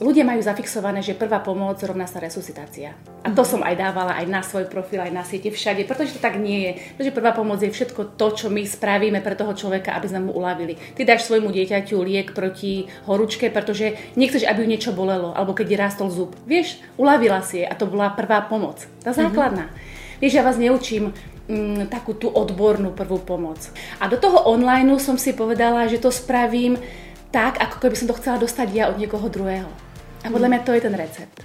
Ľudia majú zafixované, že prvá pomoc rovná sa resuscitácia. A to som aj dávala aj na svoj profil, aj na siete, všade, pretože to tak nie je. Pretože prvá pomoc je všetko to, čo my spravíme pre toho človeka, aby sme mu uľavili. Ty dáš svojmu dieťaťu liek proti horúčke, pretože nechceš, aby ju niečo bolelo, alebo keď rástol zub. Vieš, uľavila si je a to bola prvá pomoc. Tá základná. Mm-hmm. Vieš, ja vás neučím mm, takú tú odbornú prvú pomoc. A do toho online som si povedala, že to spravím tak, ako keby som to chcela dostať ja od niekoho druhého. A podľa mňa to je ten recept.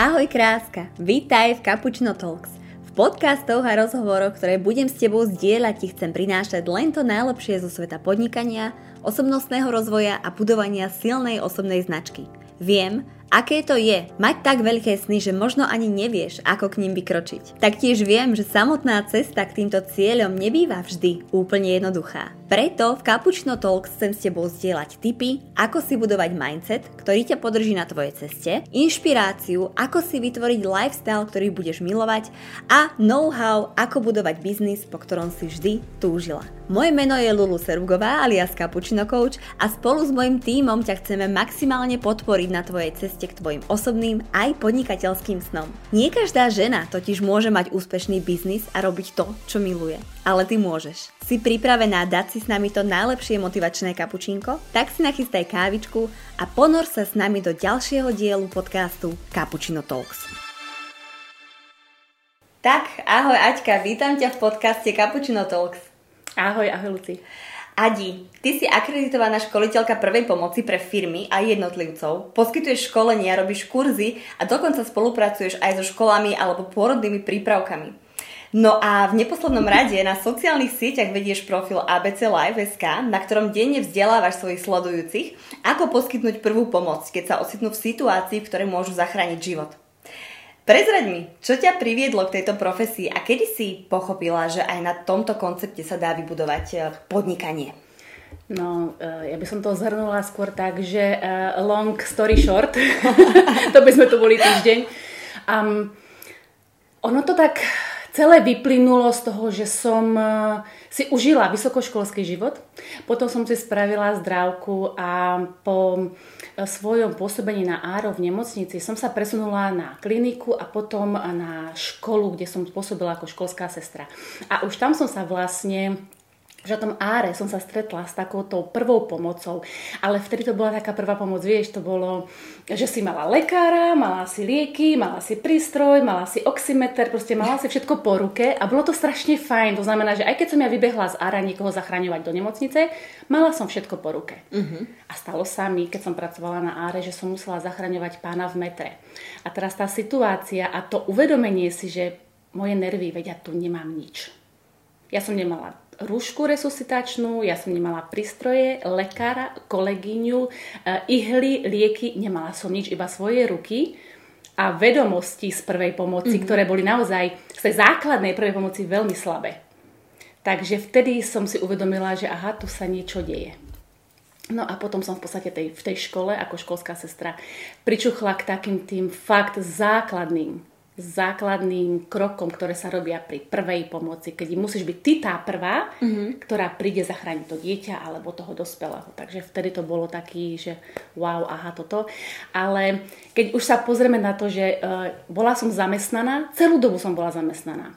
Ahoj kráska, vítaj v Cappuccino Talks. V podcastoch a rozhovoroch, ktoré budem s tebou zdieľať, ti chcem prinášať len to najlepšie zo sveta podnikania, osobnostného rozvoja a budovania silnej osobnej značky. Viem, Aké to je mať tak veľké sny, že možno ani nevieš, ako k ním vykročiť. Taktiež viem, že samotná cesta k týmto cieľom nebýva vždy úplne jednoduchá. Preto v Cappuccino Talks chcem s tebou zdieľať tipy, ako si budovať mindset, ktorý ťa podrží na tvojej ceste, inšpiráciu, ako si vytvoriť lifestyle, ktorý budeš milovať a know-how, ako budovať biznis, po ktorom si vždy túžila. Moje meno je Lulu Serugová alias Cappuccino Coach a spolu s mojim tímom ťa chceme maximálne podporiť na tvojej ceste k tvojim osobným aj podnikateľským snom. Nie každá žena totiž môže mať úspešný biznis a robiť to, čo miluje. Ale ty môžeš. Si pripravená dať si s nami to najlepšie motivačné kapučínko? Tak si nachystaj kávičku a ponor sa s nami do ďalšieho dielu podcastu Cappuccino Talks. Tak, ahoj Aťka, vítam ťa v podcaste Cappuccino Talks. Ahoj, ahoj Luci. Adi, ty si akreditovaná školiteľka prvej pomoci pre firmy a jednotlivcov, poskytuješ školenia, robíš kurzy a dokonca spolupracuješ aj so školami alebo pôrodnými prípravkami. No a v neposlednom rade na sociálnych sieťach vedieš profil ABC Live.sk, na ktorom denne vzdelávaš svojich sledujúcich, ako poskytnúť prvú pomoc, keď sa ocitnú v situácii, v ktorej môžu zachrániť život. Prezraď mi, čo ťa priviedlo k tejto profesii a kedy si pochopila, že aj na tomto koncepte sa dá vybudovať e, podnikanie? No, e, ja by som to zhrnula skôr tak, že uh, long story short, to by sme tu boli týždeň. Um, ono to tak celé vyplynulo z toho, že som eh, si užila vysokoškolský život, potom som si spravila zdravku a po eh, svojom pôsobení na Áro v nemocnici som sa presunula na kliniku a potom na školu, kde som pôsobila ako školská sestra. A už tam som sa vlastne že o tom áre som sa stretla s takouto prvou pomocou, ale vtedy to bola taká prvá pomoc, vieš, to bolo, že si mala lekára, mala si lieky, mala si prístroj, mala si oximeter, proste mala si všetko po ruke a bolo to strašne fajn, to znamená, že aj keď som ja vybehla z ára niekoho zachraňovať do nemocnice, mala som všetko po ruke. Uh-huh. A stalo sa mi, keď som pracovala na áre, že som musela zachraňovať pána v metre. A teraz tá situácia a to uvedomenie si, že moje nervy, vedia, tu nemám nič. Ja som nemala rúšku resuscitačnú, ja som nemala prístroje, lekára, kolegyňu, e, ihly, lieky, nemala som nič, iba svoje ruky a vedomosti z prvej pomoci, mm-hmm. ktoré boli naozaj z tej základnej prvej pomoci veľmi slabé. Takže vtedy som si uvedomila, že aha, tu sa niečo deje. No a potom som v podstate tej, v tej škole ako školská sestra pričuchla k takým tým fakt základným základným krokom, ktoré sa robia pri prvej pomoci, keď musíš byť ty tá prvá, mm-hmm. ktorá príde zachrániť to dieťa alebo toho dospelého. Takže vtedy to bolo taký, že wow, aha, toto. Ale keď už sa pozrieme na to, že uh, bola som zamestnaná, celú dobu som bola zamestnaná.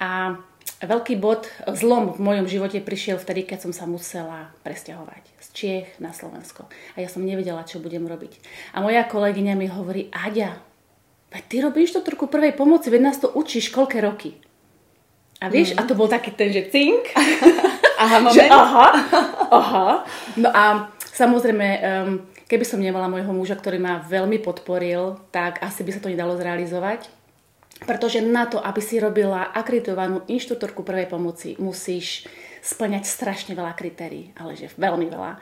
A veľký bod, zlom v mojom živote prišiel vtedy, keď som sa musela presťahovať z Čiech na Slovensko. A ja som nevedela, čo budem robiť. A moja kolegyňa mi hovorí, Aďa, Veď ty robíš to trochu prvej pomoci, veď nás to učíš koľké roky. A vieš, mm. a to bol taký ten, že cink. aha, moment. Že aha, aha. No a samozrejme, um, keby som nemala môjho muža, ktorý ma veľmi podporil, tak asi by sa to nedalo zrealizovať. Pretože na to, aby si robila akreditovanú inštruktorku prvej pomoci, musíš splňať strašne veľa kritérií, ale že veľmi veľa.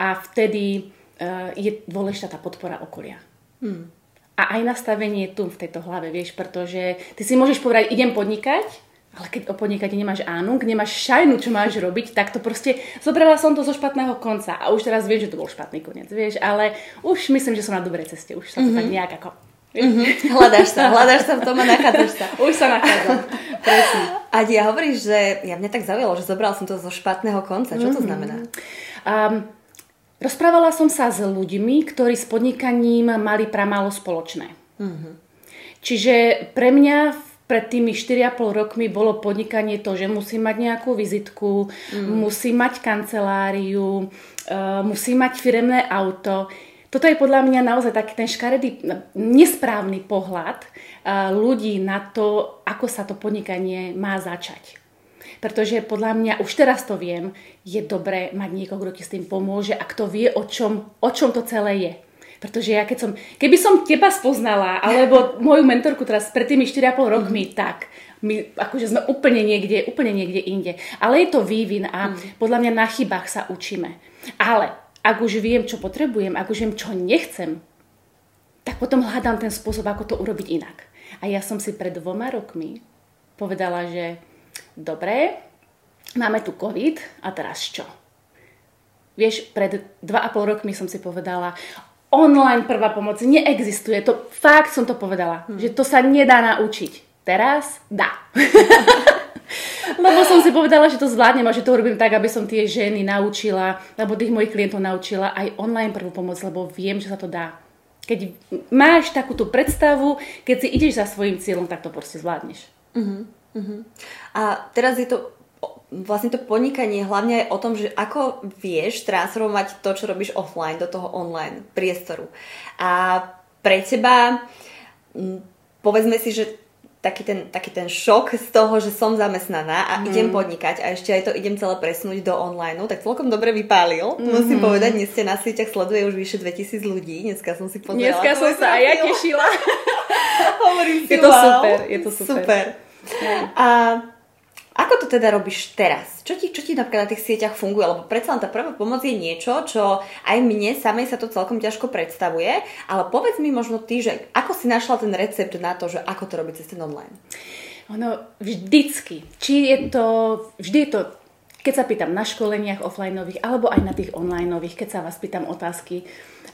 A vtedy uh, je dôležitá tá podpora okolia. Hmm a aj nastavenie tu v tejto hlave, vieš, pretože ty si môžeš povedať, idem podnikať, ale keď o podnikaní nemáš ánu, nemáš šajnu, čo máš robiť, tak to proste, zobrala som to zo špatného konca a už teraz vieš, že to bol špatný koniec, vieš, ale už myslím, že som na dobrej ceste, už sa to mm-hmm. tak nejak ako Mm-hmm. Hľadáš sa, hľadáš sa v tom a nachádzaš sa. Už sa nachádzam, presne. A ja hovoríš, že ja mňa tak zaujalo, že zobral som to zo špatného konca. Čo to mm-hmm. znamená? Um, rozprávala som sa s ľuďmi, ktorí s podnikaním mali pramálo spoločné. Mm-hmm. Čiže pre mňa pred tými 4,5 rokmi bolo podnikanie to, že musím mať nejakú vizitku, mm. musím mať kanceláriu, uh, musím mať firemné auto toto je podľa mňa naozaj taký ten škaredý, nesprávny pohľad eh, ľudí na to, ako sa to podnikanie má začať. Pretože podľa mňa, už teraz to viem, je dobré mať niekoho, kto ti s tým pomôže a kto vie, o čom, o čom to celé je. Pretože ja keď som, keby som teba spoznala, alebo moju mentorku teraz pred tými 4,5 rokmi, mm-hmm. tak my akože sme úplne niekde, úplne niekde inde. Ale je to vývin a mm. podľa mňa na chybách sa učíme. Ale ak už viem, čo potrebujem, ak už viem, čo nechcem, tak potom hľadám ten spôsob, ako to urobiť inak. A ja som si pred dvoma rokmi povedala, že dobre, máme tu COVID a teraz čo? Vieš, pred dva a pol rokmi som si povedala, online prvá pomoc neexistuje. To fakt som to povedala, hmm. že to sa nedá naučiť. Teraz dá. Lebo som si povedala, že to zvládnem a že to urobím tak, aby som tie ženy naučila, alebo tých mojich klientov naučila aj online prvú pomoc, lebo viem, že sa to dá. Keď máš takú tú predstavu, keď si ideš za svojim cieľom, tak to proste zvládneš. Uh-huh, uh-huh. A teraz je to vlastne to podnikanie hlavne aj o tom, že ako vieš transformovať to, čo robíš offline do toho online priestoru. A pre teba povedzme si, že taký ten, taký ten šok z toho, že som zamestnaná a mm. idem podnikať a ešte aj to idem celé presunúť do online, tak celkom dobre vypálil. Mm-hmm. Musím povedať, dnes ste na sieťach sleduje už vyše 2000 ľudí. Dneska som si pozrela. Dneska som sa aj ja tešila. Hovorím si, je to wow. super, je to super. super. A ako to teda robíš teraz? Čo ti, čo ti napríklad na tých sieťach funguje? Lebo predsa len tá prvá pomoc je niečo, čo aj mne samej sa to celkom ťažko predstavuje, ale povedz mi možno ty, že ako si našla ten recept na to, že ako to robiť cez ten online? Ono vždycky, či je to, vždy je to keď sa pýtam na školeniach offlineových alebo aj na tých onlineových, keď sa vás pýtam otázky.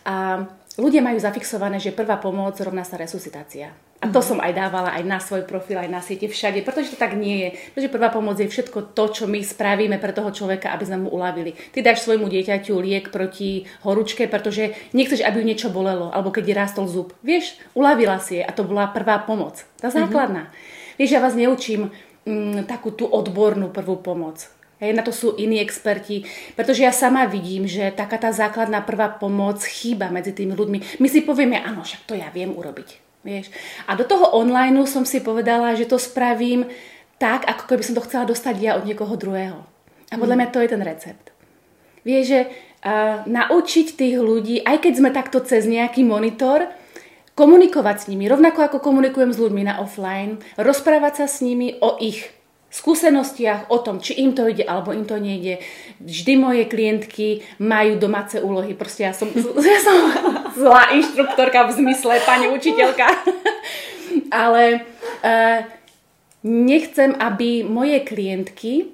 A ľudia majú zafixované, že prvá pomoc rovná sa resuscitácia. A to som aj dávala aj na svoj profil, aj na siete, všade, pretože to tak nie je. Pretože prvá pomoc je všetko to, čo my spravíme pre toho človeka, aby sme mu uľavili. Ty dáš svojmu dieťaťu liek proti horúčke, pretože nechceš, aby ju niečo bolelo, alebo keď je rástol zub. Vieš, uľavila si je a to bola prvá pomoc. Tá mhm. základná. Mm-hmm. Vieš, ja vás neučím mm, takú tú odbornú prvú pomoc. Hej, na to sú iní experti, pretože ja sama vidím, že taká tá základná prvá pomoc chýba medzi tými ľuďmi. My si povieme, áno, však to ja viem urobiť. Vieš. A do toho online som si povedala, že to spravím tak, ako keby som to chcela dostať ja od niekoho druhého. A podľa mm. mňa to je ten recept. Vieš, že uh, naučiť tých ľudí, aj keď sme takto cez nejaký monitor, komunikovať s nimi, rovnako ako komunikujem s ľuďmi na offline, rozprávať sa s nimi o ich skúsenostiach o tom, či im to ide alebo im to nejde. Vždy moje klientky majú domáce úlohy. Proste ja som, ja som zlá inštruktorka v zmysle pani učiteľka. Ale uh, nechcem, aby moje klientky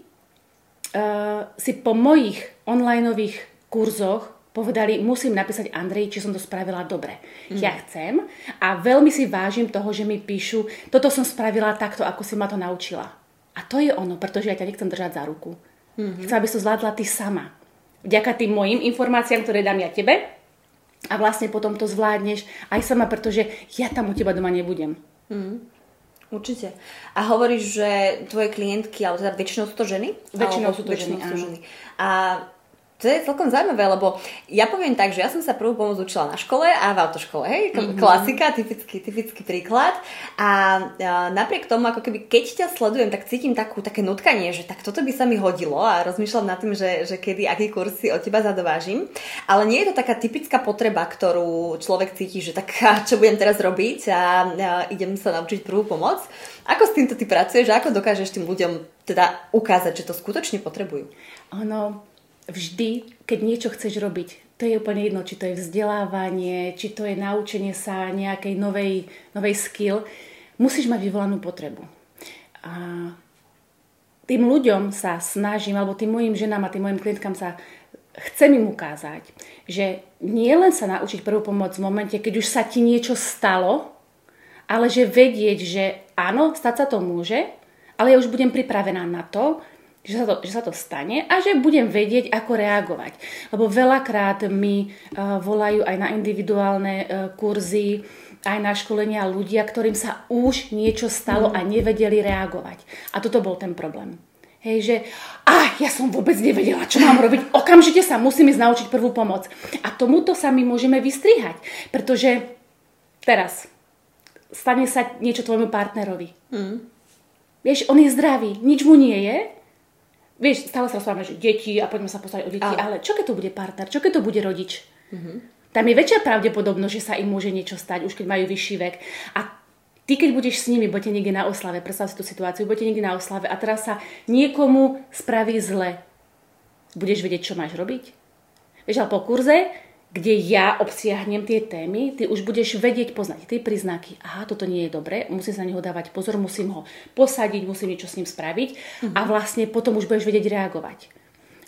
uh, si po mojich onlineových kurzoch povedali, musím napísať Andrej, či som to spravila dobre. Mm. Ja chcem a veľmi si vážim toho, že mi píšu, toto som spravila takto, ako si ma to naučila a to je ono, pretože ja ťa nechcem držať za ruku. Mm-hmm. Chcem, aby si to zvládla ty sama. Vďaka tým mojim informáciám, ktoré dám ja tebe a vlastne potom to zvládneš aj sama, pretože ja tam u teba doma nebudem. Mm. Určite. A hovoríš, že tvoje klientky, alebo teda väčšinou sú to ženy? Väčšinou sú to väčšinou ženy, sú ženy. A to je celkom zaujímavé, lebo ja poviem tak, že ja som sa prvú pomoc učila na škole a v autoškole, hej, mm-hmm. klasika, typický, typický príklad. A, a napriek tomu, ako keby keď ťa sledujem, tak cítim takú, také nutkanie, že tak toto by sa mi hodilo a rozmýšľam nad tým, že, že kedy, aký kursy od teba zadovážim. Ale nie je to taká typická potreba, ktorú človek cíti, že tak čo budem teraz robiť a, a idem sa naučiť prvú pomoc. Ako s týmto ty pracuješ a ako dokážeš tým ľuďom teda ukázať, že to skutočne potrebujú? Ono, vždy, keď niečo chceš robiť, to je úplne jedno, či to je vzdelávanie, či to je naučenie sa nejakej novej, novej skill, musíš mať vyvolanú potrebu. A tým ľuďom sa snažím, alebo tým mojim ženám a tým mojim klientkám sa chcem im ukázať, že nie len sa naučiť prvú pomoc v momente, keď už sa ti niečo stalo, ale že vedieť, že áno, stať sa to môže, ale ja už budem pripravená na to, že sa, to, že sa to stane a že budem vedieť, ako reagovať. Lebo veľakrát mi uh, volajú aj na individuálne uh, kurzy, aj na školenia ľudia, ktorým sa už niečo stalo a nevedeli reagovať. A toto bol ten problém. Hej, že a ja som vôbec nevedela, čo mám robiť. Okamžite sa musím ísť naučiť prvú pomoc. A tomuto sa my môžeme vystrihať. Pretože teraz stane sa niečo tvojmu partnerovi. Mm. Vieš, on je zdravý, nič mu nie je, vieš, stále sa rozprávame, že deti a poďme sa postarať o deti, ale, ale čo keď to bude partner, čo keď to bude rodič? Mm-hmm. Tam je väčšia pravdepodobnosť, že sa im môže niečo stať, už keď majú vyšší vek. A ty, keď budeš s nimi, budete niekde na oslave, predstav si tú situáciu, budete niekde na oslave a teraz sa niekomu spraví zle. Budeš vedieť, čo máš robiť? Vieš, ale po kurze kde ja obsiahnem tie témy, ty už budeš vedieť poznať tie príznaky. Aha, toto nie je dobré, musím sa na neho dávať pozor, musím ho posadiť, musím niečo s ním spraviť mm-hmm. a vlastne potom už budeš vedieť reagovať.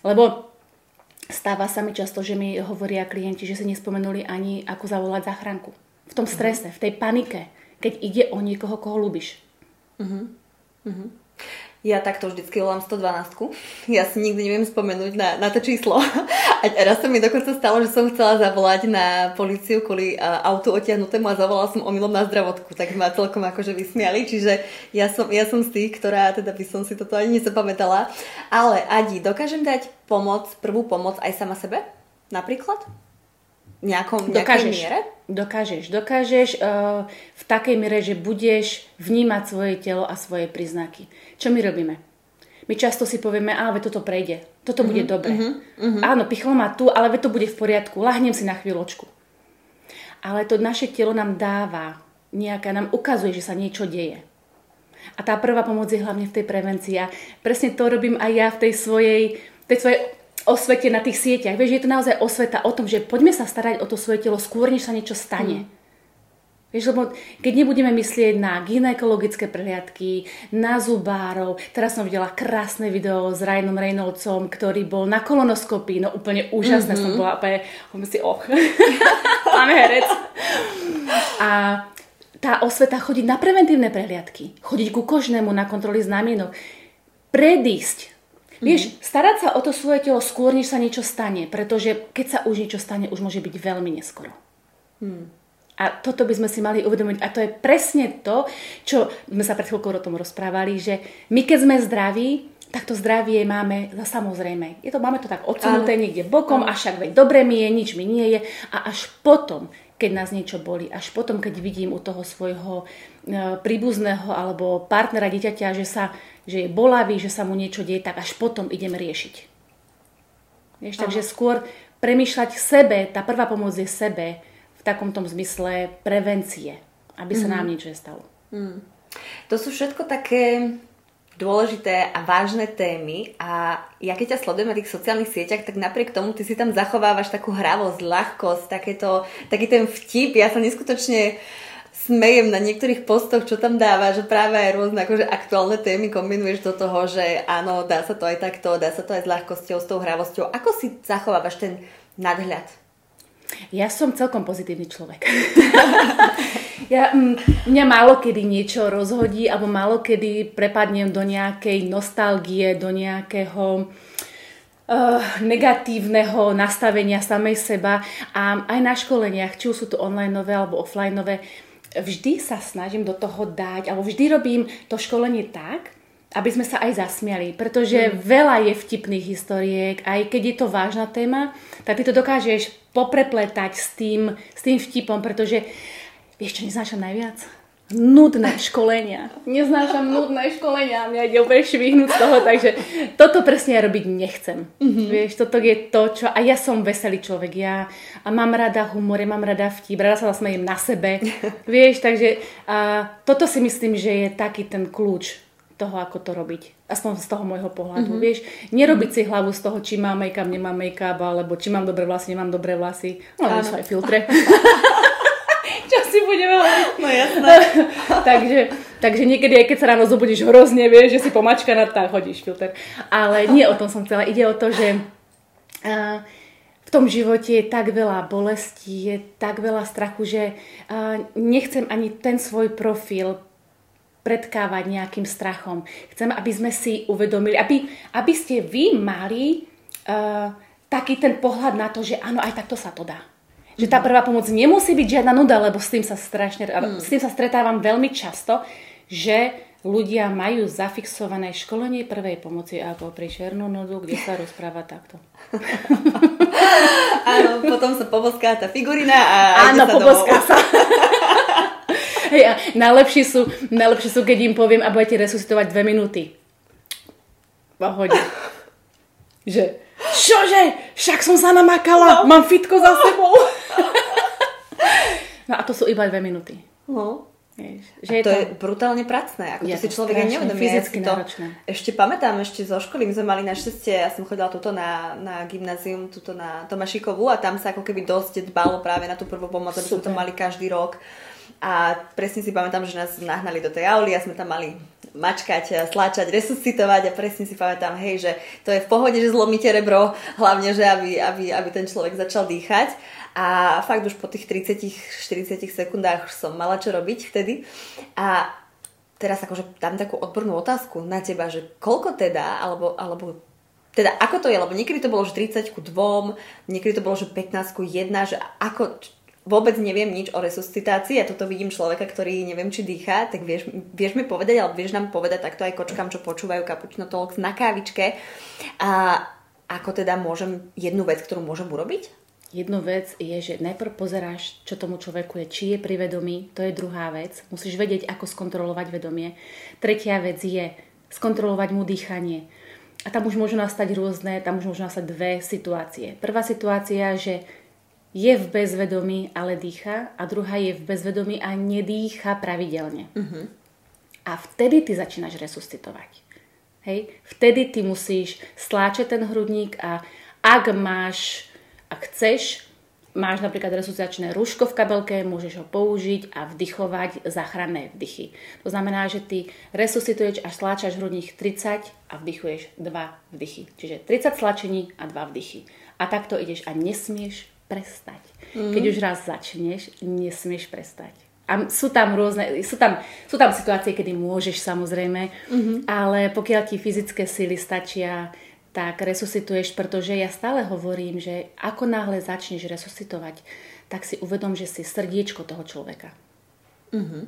Lebo stáva sa mi často, že mi hovoria klienti, že si nespomenuli ani ako zavolať záchranku. V tom strese, v tej panike, keď ide o niekoho, koho ľúbiš. Mm-hmm. Mm-hmm. Ja takto vždycky volám 112. Ja si nikdy neviem spomenúť na, na to číslo. A raz sa mi dokonca stalo, že som chcela zavolať na policiu kvôli uh, autu otiahnutému a zavolala som omylom na zdravotku. Tak ma celkom akože vysmiali. Čiže ja som, ja som z tých, ktorá teda by som si toto ani nezapamätala. Ale Adi, dokážem dať pomoc, prvú pomoc aj sama sebe? Napríklad? nejakom, dokážeš, miere? Dokážeš, dokážeš uh, v takej miere, že budeš vnímať svoje telo a svoje príznaky. Čo my robíme? My často si povieme, ale toto prejde, toto uh-huh, bude mhm, dobre. Uh-huh. Áno, pichlo ma tu, ale to bude v poriadku, lahnem si na chvíľočku. Ale to naše telo nám dáva, nejaká, nám ukazuje, že sa niečo deje. A tá prvá pomoc je hlavne v tej prevencii. A presne to robím aj ja v tej svojej, tej svojej osvete na tých sieťach. Vieš, je to naozaj osveta o tom, že poďme sa starať o to svoje telo skôr, než sa niečo stane. Mm. Vieš, lebo keď nebudeme myslieť na gynekologické prehliadky, na zubárov, teraz som videla krásne video s Ryanom Reynoldsom, ktorý bol na kolonoskopii, no úplne úžasné, mm-hmm. som bola úplne, hovorím si, och, máme herec. A tá osveta chodiť na preventívne prehliadky, chodiť ku kožnému na kontroly znamienok, predísť Vieš, starať sa o to svoje telo skôr, než sa niečo stane, pretože keď sa už niečo stane, už môže byť veľmi neskoro. Mm. A toto by sme si mali uvedomiť. A to je presne to, čo sme sa pred chvíľkou o tom rozprávali, že my keď sme zdraví, tak to zdravie máme za samozrejme. Je to, máme to tak odsunuté niekde bokom, a však veď dobre mi je, nič mi nie je. A až potom, keď nás niečo boli, až potom, keď vidím u toho svojho e, príbuzného alebo partnera dieťaťa, že sa že je bolavý, že sa mu niečo deje, tak až potom idem riešiť. Vieš, takže skôr premýšľať sebe, tá prvá pomoc je sebe v takom tom zmysle prevencie, aby sa mm-hmm. nám niečo nestalo. Mm. To sú všetko také dôležité a vážne témy a ja keď ťa sledujem na tých sociálnych sieťach, tak napriek tomu ty si tam zachovávaš takú hravosť, ľahkosť, takéto, taký ten vtip. Ja sa neskutočne smejem na niektorých postoch, čo tam dáva, že práve aj rôzne akože aktuálne témy kombinuješ do toho, že áno, dá sa to aj takto, dá sa to aj s ľahkosťou, s tou hravosťou. Ako si zachovávaš ten nadhľad? Ja som celkom pozitívny človek. ja, mm, mňa málo kedy niečo rozhodí, alebo málo kedy prepadnem do nejakej nostalgie, do nejakého uh, negatívneho nastavenia samej seba a aj na školeniach, či už sú to online alebo offline vždy sa snažím do toho dať, alebo vždy robím to školenie tak, aby sme sa aj zasmiali, pretože mm. veľa je vtipných historiek, aj keď je to vážna téma, tak ty to dokážeš poprepletať s tým, s tým vtipom, pretože vieš čo neznášam najviac? nudné školenia. Neznášam nudné školenia, mňa ide úplne švihnúť z toho, takže toto presne ja robiť nechcem. Mm-hmm. Vieš, toto je to, čo... A ja som veselý človek, ja a mám rada humor, ja mám rada vtip, rada sa zasmejem na sebe. Vieš, takže a, toto si myslím, že je taký ten kľúč toho, ako to robiť. Aspoň z toho môjho pohľadu. Mm-hmm. Vieš, nerobiť mm-hmm. si hlavu z toho, či mám make-up, nemám make-up, alebo či mám dobré vlasy, nemám dobré vlasy. No, sú aj filtre. čo si budeme hovoriť. No jasné. takže, takže niekedy, aj keď sa ráno zobudíš hrozne, vieš, že si pomačka na tak hodíš filter. Ale nie o tom som chcela. Ide o to, že uh, v tom živote je tak veľa bolestí, je tak veľa strachu, že uh, nechcem ani ten svoj profil predkávať nejakým strachom. Chcem, aby sme si uvedomili, aby, aby ste vy mali uh, taký ten pohľad na to, že áno, aj takto sa to dá. Že tá prvá pomoc nemusí byť žiadna nuda, lebo s tým sa strašne, mm. s tým sa stretávam veľmi často, že ľudia majú zafixované školenie prvej pomoci ako pri černú nudu, kde sa rozpráva takto. Áno, potom sa poboská tá figurina a Áno, poboská sa. Hej, a najlepšie sú, najlepšie sú, keď im poviem a budete resuscitovať dve minúty. Pohode. Že, čože, však som sa namakala, no. mám fitko za sebou. no a to sú iba dve minúty. No. Vieš, že je to, to je brutálne pracné, ako je to si človek neuvedomí. Fyzicky to, Ešte pamätám, ešte zo školy my sme mali našťastie, ja som chodila tuto na, na gymnázium, tuto na Tomašikovú a tam sa ako keby dosť dbalo práve na tú prvú pomoc, aby sme to mali každý rok. A presne si pamätám, že nás nahnali do tej auly a sme tam mali mačkať, sláčať, resuscitovať a presne si pamätám, hej, že to je v pohode, že zlomíte rebro, hlavne, že aby, aby, aby ten človek začal dýchať. A fakt už po tých 30-40 sekundách som mala čo robiť vtedy. A teraz akože dám takú odbornú otázku na teba, že koľko teda, alebo, alebo teda ako to je, lebo niekedy to bolo, že 30 ku 2, niekedy to bolo, že 15 ku 1, že ako, vôbec neviem nič o resuscitácii a toto vidím človeka, ktorý neviem, či dýcha, tak vieš, vieš mi povedať, alebo vieš nám povedať takto aj kočkám, čo počúvajú Cappuccino Talks na kávičke. A ako teda môžem jednu vec, ktorú môžem urobiť? Jednu vec je, že najprv pozeráš, čo tomu človeku je, či je pri vedomí, to je druhá vec. Musíš vedieť, ako skontrolovať vedomie. Tretia vec je skontrolovať mu dýchanie. A tam už môžu nastať rôzne, tam už môžu nastať dve situácie. Prvá situácia, že je v bezvedomí, ale dýcha a druhá je v bezvedomí a nedýcha pravidelne. Uh-huh. A vtedy ty začínaš resuscitovať. Hej? Vtedy ty musíš stláčať ten hrudník a ak máš ak chceš, máš napríklad resuscitačné rúško v kabelke, môžeš ho použiť a vdychovať záchranné vdychy. To znamená, že ty resuscituješ a stláčaš hrudník 30 a vdychuješ 2 vdychy. Čiže 30 stlačení a 2 vdychy. A takto ideš a nesmieš prestať. Mm-hmm. Keď už raz začneš, nesmieš prestať. A sú tam rôzne, sú tam, sú tam situácie, kedy môžeš samozrejme, mm-hmm. ale pokiaľ ti fyzické síly stačia, tak resuscituješ, pretože ja stále hovorím, že ako náhle začneš resuscitovať, tak si uvedom, že si srdiečko toho človeka. Uh-huh.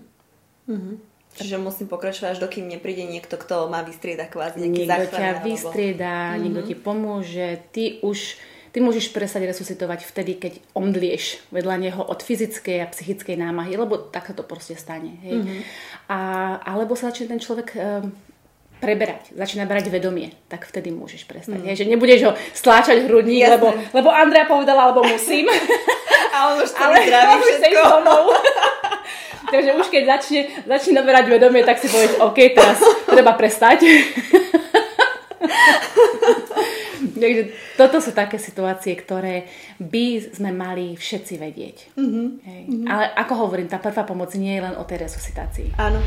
Uh-huh. Čiže musím pokračovať, až dokým nepríde niekto, kto má vystriedať kvázi nejaký Niekto ťa vystrieda, uh-huh. niekto ti pomôže, ty už ty môžeš prestať resuscitovať vtedy, keď omdlieš vedľa neho od fyzickej a psychickej námahy, lebo takto to proste stane. Hej? Uh-huh. A, alebo sa začne ten človek preberať, začína brať vedomie, tak vtedy môžeš prestať. Mm. Je, že nebudeš ho stláčať hrudník, lebo, lebo Andrea povedala, alebo musím. A on už to Ale všetko. Takže už keď začne, začne naberať vedomie, tak si povieš, OK, teraz treba prestať. Takže toto sú také situácie, ktoré by sme mali všetci vedieť. Mm-hmm. Hej. Mm-hmm. Ale ako hovorím, tá prvá pomoc nie je len o tej resuscitácii. Áno.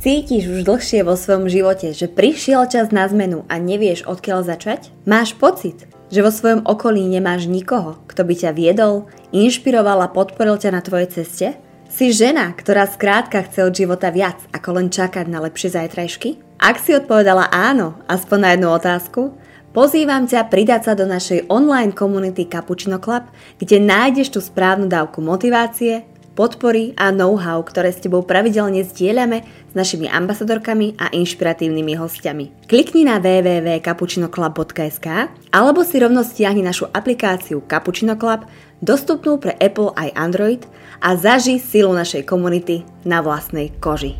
Cítiš už dlhšie vo svojom živote, že prišiel čas na zmenu a nevieš odkiaľ začať? Máš pocit, že vo svojom okolí nemáš nikoho, kto by ťa viedol, inšpiroval a podporil ťa na tvojej ceste? Si žena, ktorá skrátka chce od života viac, ako len čakať na lepšie zajtrajšky? Ak si odpovedala áno, aspoň na jednu otázku, pozývam ťa pridať sa do našej online komunity Cappuccino Club, kde nájdeš tú správnu dávku motivácie, podpory a know-how, ktoré s tebou pravidelne zdieľame s našimi ambasadorkami a inšpiratívnymi hostiami. Klikni na www.cappuccinoclub.sk alebo si rovno stiahni našu aplikáciu Cappuccino Club, dostupnú pre Apple aj Android a zaži silu našej komunity na vlastnej koži.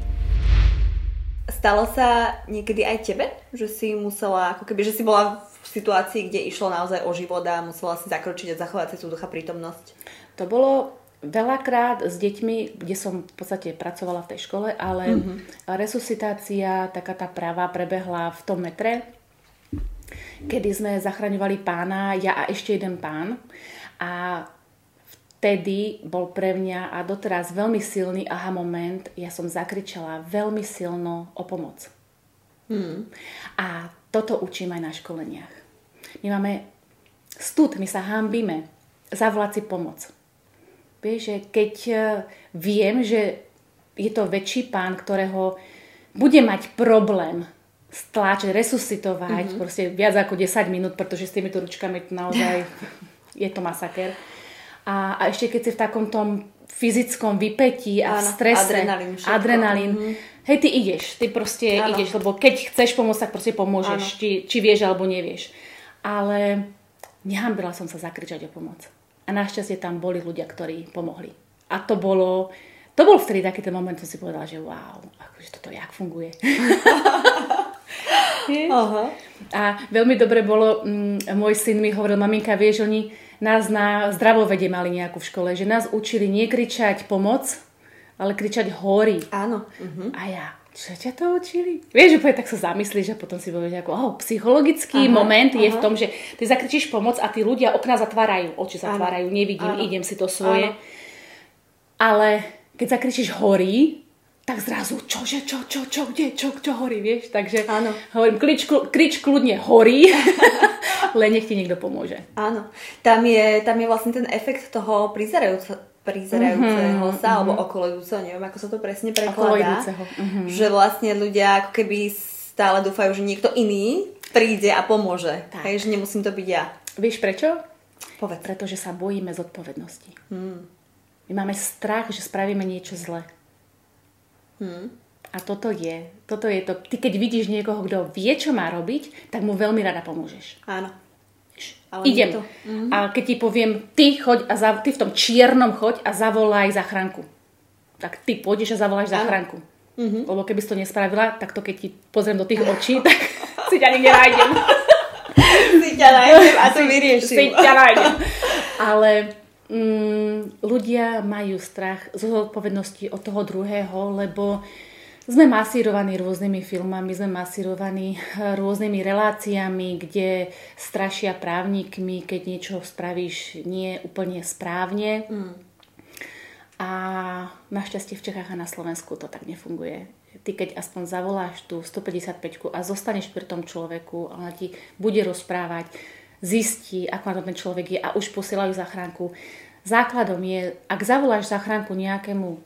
Stalo sa niekedy aj tebe, že si musela, ako keby, že si bola v situácii, kde išlo naozaj o život a musela si zakročiť a zachovať si tú ducha prítomnosť? To bolo Veľakrát s deťmi, kde som v podstate pracovala v tej škole, ale mm-hmm. resuscitácia, taká tá práva prebehla v tom metre, kedy sme zachraňovali pána, ja a ešte jeden pán. A vtedy bol pre mňa a doteraz veľmi silný aha moment, ja som zakričala veľmi silno o pomoc. Mm. A toto učím aj na školeniach. My máme stud, my sa hambíme zavolať si pomoc. Vieš, že keď e, viem, že je to väčší pán, ktorého bude mať problém stláčať, resuscitovať, mm-hmm. proste viac ako 10 minút, pretože s týmito ručkami naozaj je to masaker. A, a ešte keď si v takom tom fyzickom vypetí a Áno, v strese, adrenalín, adrenalín mm-hmm. hej, ty ideš, ty proste Áno. ideš, lebo keď chceš pomôcť, tak proste pomôžeš, či, či vieš alebo nevieš. Ale nehambila som sa zakričať o pomoc. A našťastie tam boli ľudia, ktorí pomohli. A to bolo, to bol vtedy taký ten moment, som si povedala, že wow, akože toto jak funguje. Aha. A veľmi dobre bolo, mm, môj syn mi hovoril, maminka, vieš, oni nás na zdravovede mali nejakú v škole, že nás učili nekričať pomoc, ale kričať hory. Áno. Uh-huh. A ja, čo ťa to učili? Vieš, že tak sa zamyslíš a potom si povieš, ako, oh, psychologický aha, moment aha. je v tom, že ty zakričíš pomoc a tí ľudia okná zatvárajú, oči zatvárajú, nevidím, ano. idem si to svoje. Ano. Ale keď zakričíš horí, tak zrazu, čože, čo, čo, čo, kde, čo, čo horí, vieš? Takže Áno. hovorím, krič, krič kľudne horí, len nech ti niekto pomôže. Áno. Tam je, tam je vlastne ten efekt toho prizerajúceho prizerajúceho mm-hmm, sa, mm-hmm. alebo okolujúceho, neviem, ako sa to presne prekladá. Mm-hmm. Že vlastne ľudia ako keby stále dúfajú, že niekto iný príde a pomôže. Tak. Hej, že nemusím to byť ja. Vieš prečo? Povedz. Pretože sa bojíme zodpovednosti. Mm. My máme strach, že spravíme niečo zle. Hmm. A toto je, toto je to. Ty keď vidíš niekoho, kto vie, čo má robiť, tak mu veľmi rada pomôžeš. Áno. Ale Idem. To. Mm-hmm. A keď ti poviem, ty choď a za, ty v tom čiernom choď a zavolaj zachránku. Tak ty pôjdeš a zavoláš zachránku. Mm-hmm. Lebo keby si to nespravila, tak to keď ti pozriem do tých očí, tak si ťa nikde nájdem. si ťa nájdem a to vyriešim. Si ťa nájdem. Ale mm, ľudia majú strach z odpovednosti od toho druhého, lebo sme masírovaní rôznymi filmami, sme masírovaní eh, rôznymi reláciami, kde strašia právnikmi, keď niečo spravíš nie úplne správne. Mm. A našťastie v Čechách a na Slovensku to tak nefunguje. Ty keď aspoň zavoláš tú 155 a zostaneš pri tom človeku, ona ti bude rozprávať, zistí, ako na to ten človek je a už posielajú zachránku. Základom je, ak zavoláš zachránku nejakému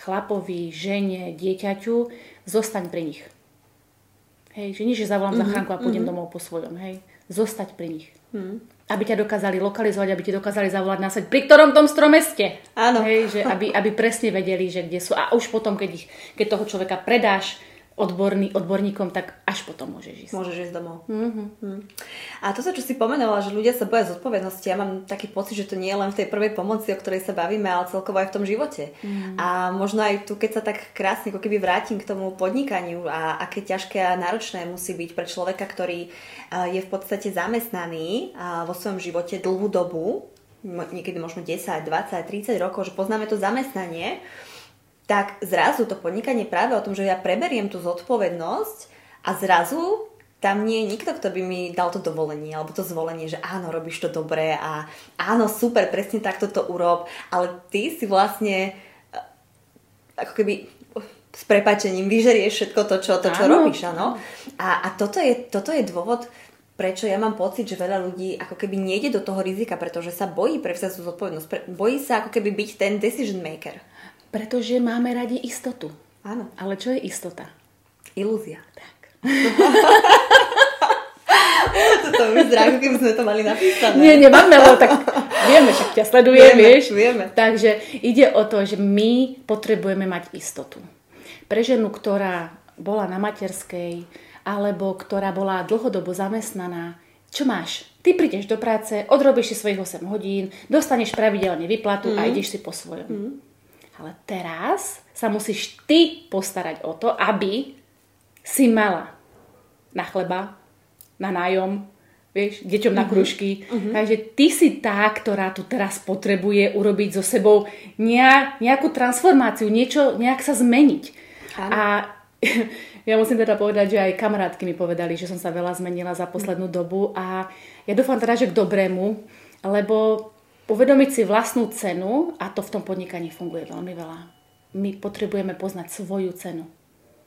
chlapovi, žene, dieťaťu, zostaň pri nich. Hej, že nie, že zavolám mm-hmm, zachránku a pôjdem mm-hmm. domov po svojom, hej. Zostať pri nich. Mm. Aby ťa dokázali lokalizovať, aby ti dokázali zavolať násať, pri ktorom tom strome ste. Áno. Hej, že aby, aby presne vedeli, že kde sú. A už potom, keď, ich, keď toho človeka predáš, odborný, odborníkom, tak až potom môžeš ísť. Môžeš ísť domov. Mm-hmm. Mm. A to čo si pomenovala, že ľudia sa boja zodpovednosti, ja mám taký pocit, že to nie je len v tej prvej pomoci, o ktorej sa bavíme, ale celkovo aj v tom živote. Mm. A možno aj tu, keď sa tak krásne ako keby vrátim k tomu podnikaniu a aké ťažké a náročné musí byť pre človeka, ktorý je v podstate zamestnaný vo svojom živote dlhú dobu, niekedy možno 10, 20, 30 rokov, že poznáme to zamestnanie, tak zrazu to podnikanie práve o tom, že ja preberiem tú zodpovednosť a zrazu tam nie je nikto, kto by mi dal to dovolenie alebo to zvolenie, že áno, robíš to dobre a áno, super, presne takto to urob, ale ty si vlastne eh, ako keby s prepačením vyžerieš všetko to, čo, to, čo robíš, áno. A, a toto, je, toto je dôvod, prečo ja mám pocit, že veľa ľudí ako keby nejde do toho rizika, pretože sa bojí prevziať tú zodpovednosť. Bojí sa ako keby byť ten decision maker. Pretože máme radi istotu. Áno. Ale čo je istota? Ilúzia. Tak. Toto vyzerá, keby sme to mali napísané. Nie, nemáme, ale tak vieme, však ťa sleduje, vieme, vieš. Vieme. Takže ide o to, že my potrebujeme mať istotu. Pre ženu, ktorá bola na materskej, alebo ktorá bola dlhodobo zamestnaná, čo máš? Ty prídeš do práce, odrobíš si svojich 8 hodín, dostaneš pravidelne vyplatu mm. a ideš si po svojom. Mm. Ale teraz sa musíš ty postarať o to, aby si mala na chleba, na nájom, vieš, deťom na mhm. kružky. Uh-huh. Takže ty si tá, ktorá tu teraz potrebuje urobiť so sebou nejakú transformáciu, niečo, nejak sa zmeniť. Ano. A ja musím teda povedať, že aj kamarátky mi povedali, že som sa veľa zmenila za poslednú dobu a ja dúfam teda, že k dobrému, lebo uvedomiť si vlastnú cenu a to v tom podnikaní funguje veľmi veľa. My potrebujeme poznať svoju cenu.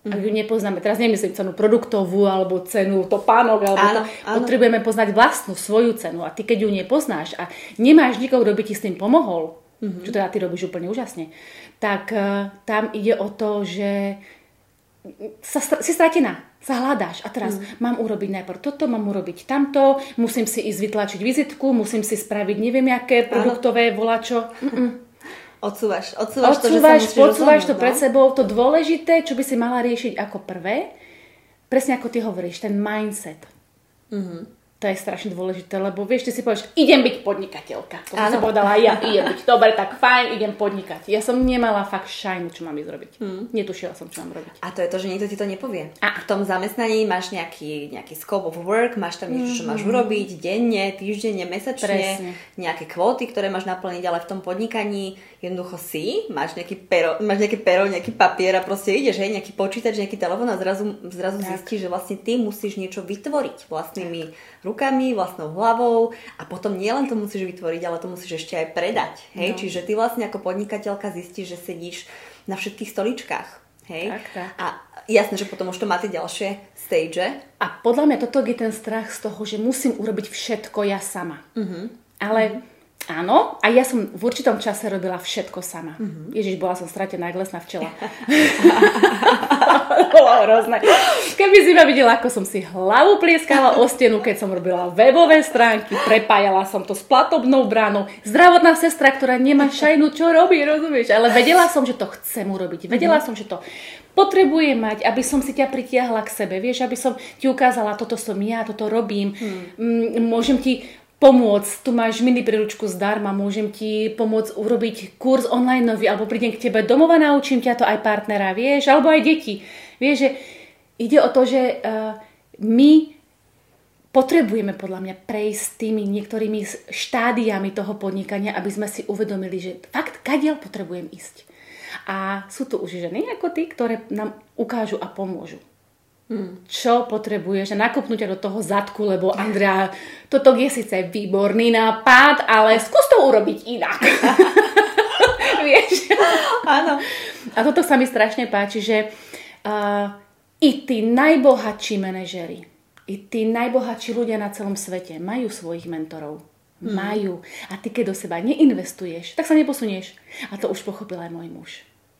ak ju nepoznáme, teraz nemyslím cenu produktovú alebo cenu topánok, alebo áno, to, áno. potrebujeme poznať vlastnú svoju cenu a ty keď ju nepoznáš a nemáš nikoho, kto by ti s tým pomohol, mm-hmm. čo teda ty robíš úplne úžasne, tak uh, tam ide o to, že sa, si stratená, sa hľadáš a teraz mm. mám urobiť najprv toto, mám urobiť tamto, musím si ísť vytlačiť vizitku, musím si spraviť neviem aké produktové volačo. Mm-mm. Odsúvaš, odsúvaš, odsúvaš to, že sa odsúvaš to pred no? sebou. To dôležité, čo by si mala riešiť ako prvé, presne ako ty hovoríš, ten mindset. Mm-hmm. To je strašne dôležité, lebo vieš, ty si povieš, idem byť podnikateľka. To som povedala ja, idem byť. Dobre, tak fajn, idem podnikať. Ja som nemala fakt šajnu, čo mám ísť robiť. Hmm. Netušila som, čo mám robiť. A to je to, že niekto ti to nepovie. A v tom zamestnaní máš nejaký, nejaký scope of work, máš tam niečo, čo máš hmm. urobiť denne, týždenne, mesačne, Presne. nejaké kvóty, ktoré máš naplniť, ale v tom podnikaní jednoducho si, máš nejaký pero, máš nejaké pero, nejaký papier a proste ideš, hej, nejaký počítač, nejaký telefón a zrazu, zrazu zistíš, že vlastne ty musíš niečo vytvoriť vlastnými tak rukami, vlastnou hlavou a potom nielen to musíš vytvoriť, ale to musíš ešte aj predať. Hej? No. Čiže ty vlastne ako podnikateľka zistíš, že sedíš na všetkých stoličkách. Hej? Tak, tak. A jasné, že potom už to má tie ďalšie stage. A podľa mňa toto je ten strach z toho, že musím urobiť všetko ja sama. Uh-huh. Ale uh-huh Áno, a ja som v určitom čase robila všetko sama. Mm-hmm. Ježiš, bola som stratená jak lesná včela. bolo hrozné. Keby si ma videla, ako som si hlavu plieskala o stenu, keď som robila webové stránky, prepájala som to s platobnou bránou. Zdravotná sestra, ktorá nemá šajnu, čo robí, rozumieš? Ale vedela som, že to chcem urobiť. Vedela mm-hmm. som, že to potrebujem mať, aby som si ťa pritiahla k sebe. Vieš, aby som ti ukázala, toto som ja, toto robím. Mm. Môžem ti pomôcť, tu máš mini príručku zdarma, môžem ti pomôcť urobiť kurz online nový, alebo prídem k tebe domova, naučím ťa to aj partnera, vieš, alebo aj deti. Vieš, že ide o to, že uh, my potrebujeme podľa mňa prejsť tými niektorými štádiami toho podnikania, aby sme si uvedomili, že fakt, kadiaľ potrebujem ísť. A sú tu už ženy ako ty, ktoré nám ukážu a pomôžu. Čo potrebuješ a nakopnúť do toho zadku, lebo Andrea, toto je síce výborný nápad, ale skús to urobiť inak. Vieš? Áno. A toto sa mi strašne páči, že uh, i tí najbohatší manažery, i tí najbohatší ľudia na celom svete majú svojich mentorov. Hmm. Majú. A ty, keď do seba neinvestuješ, tak sa neposunieš. A to už pochopil aj môj muž.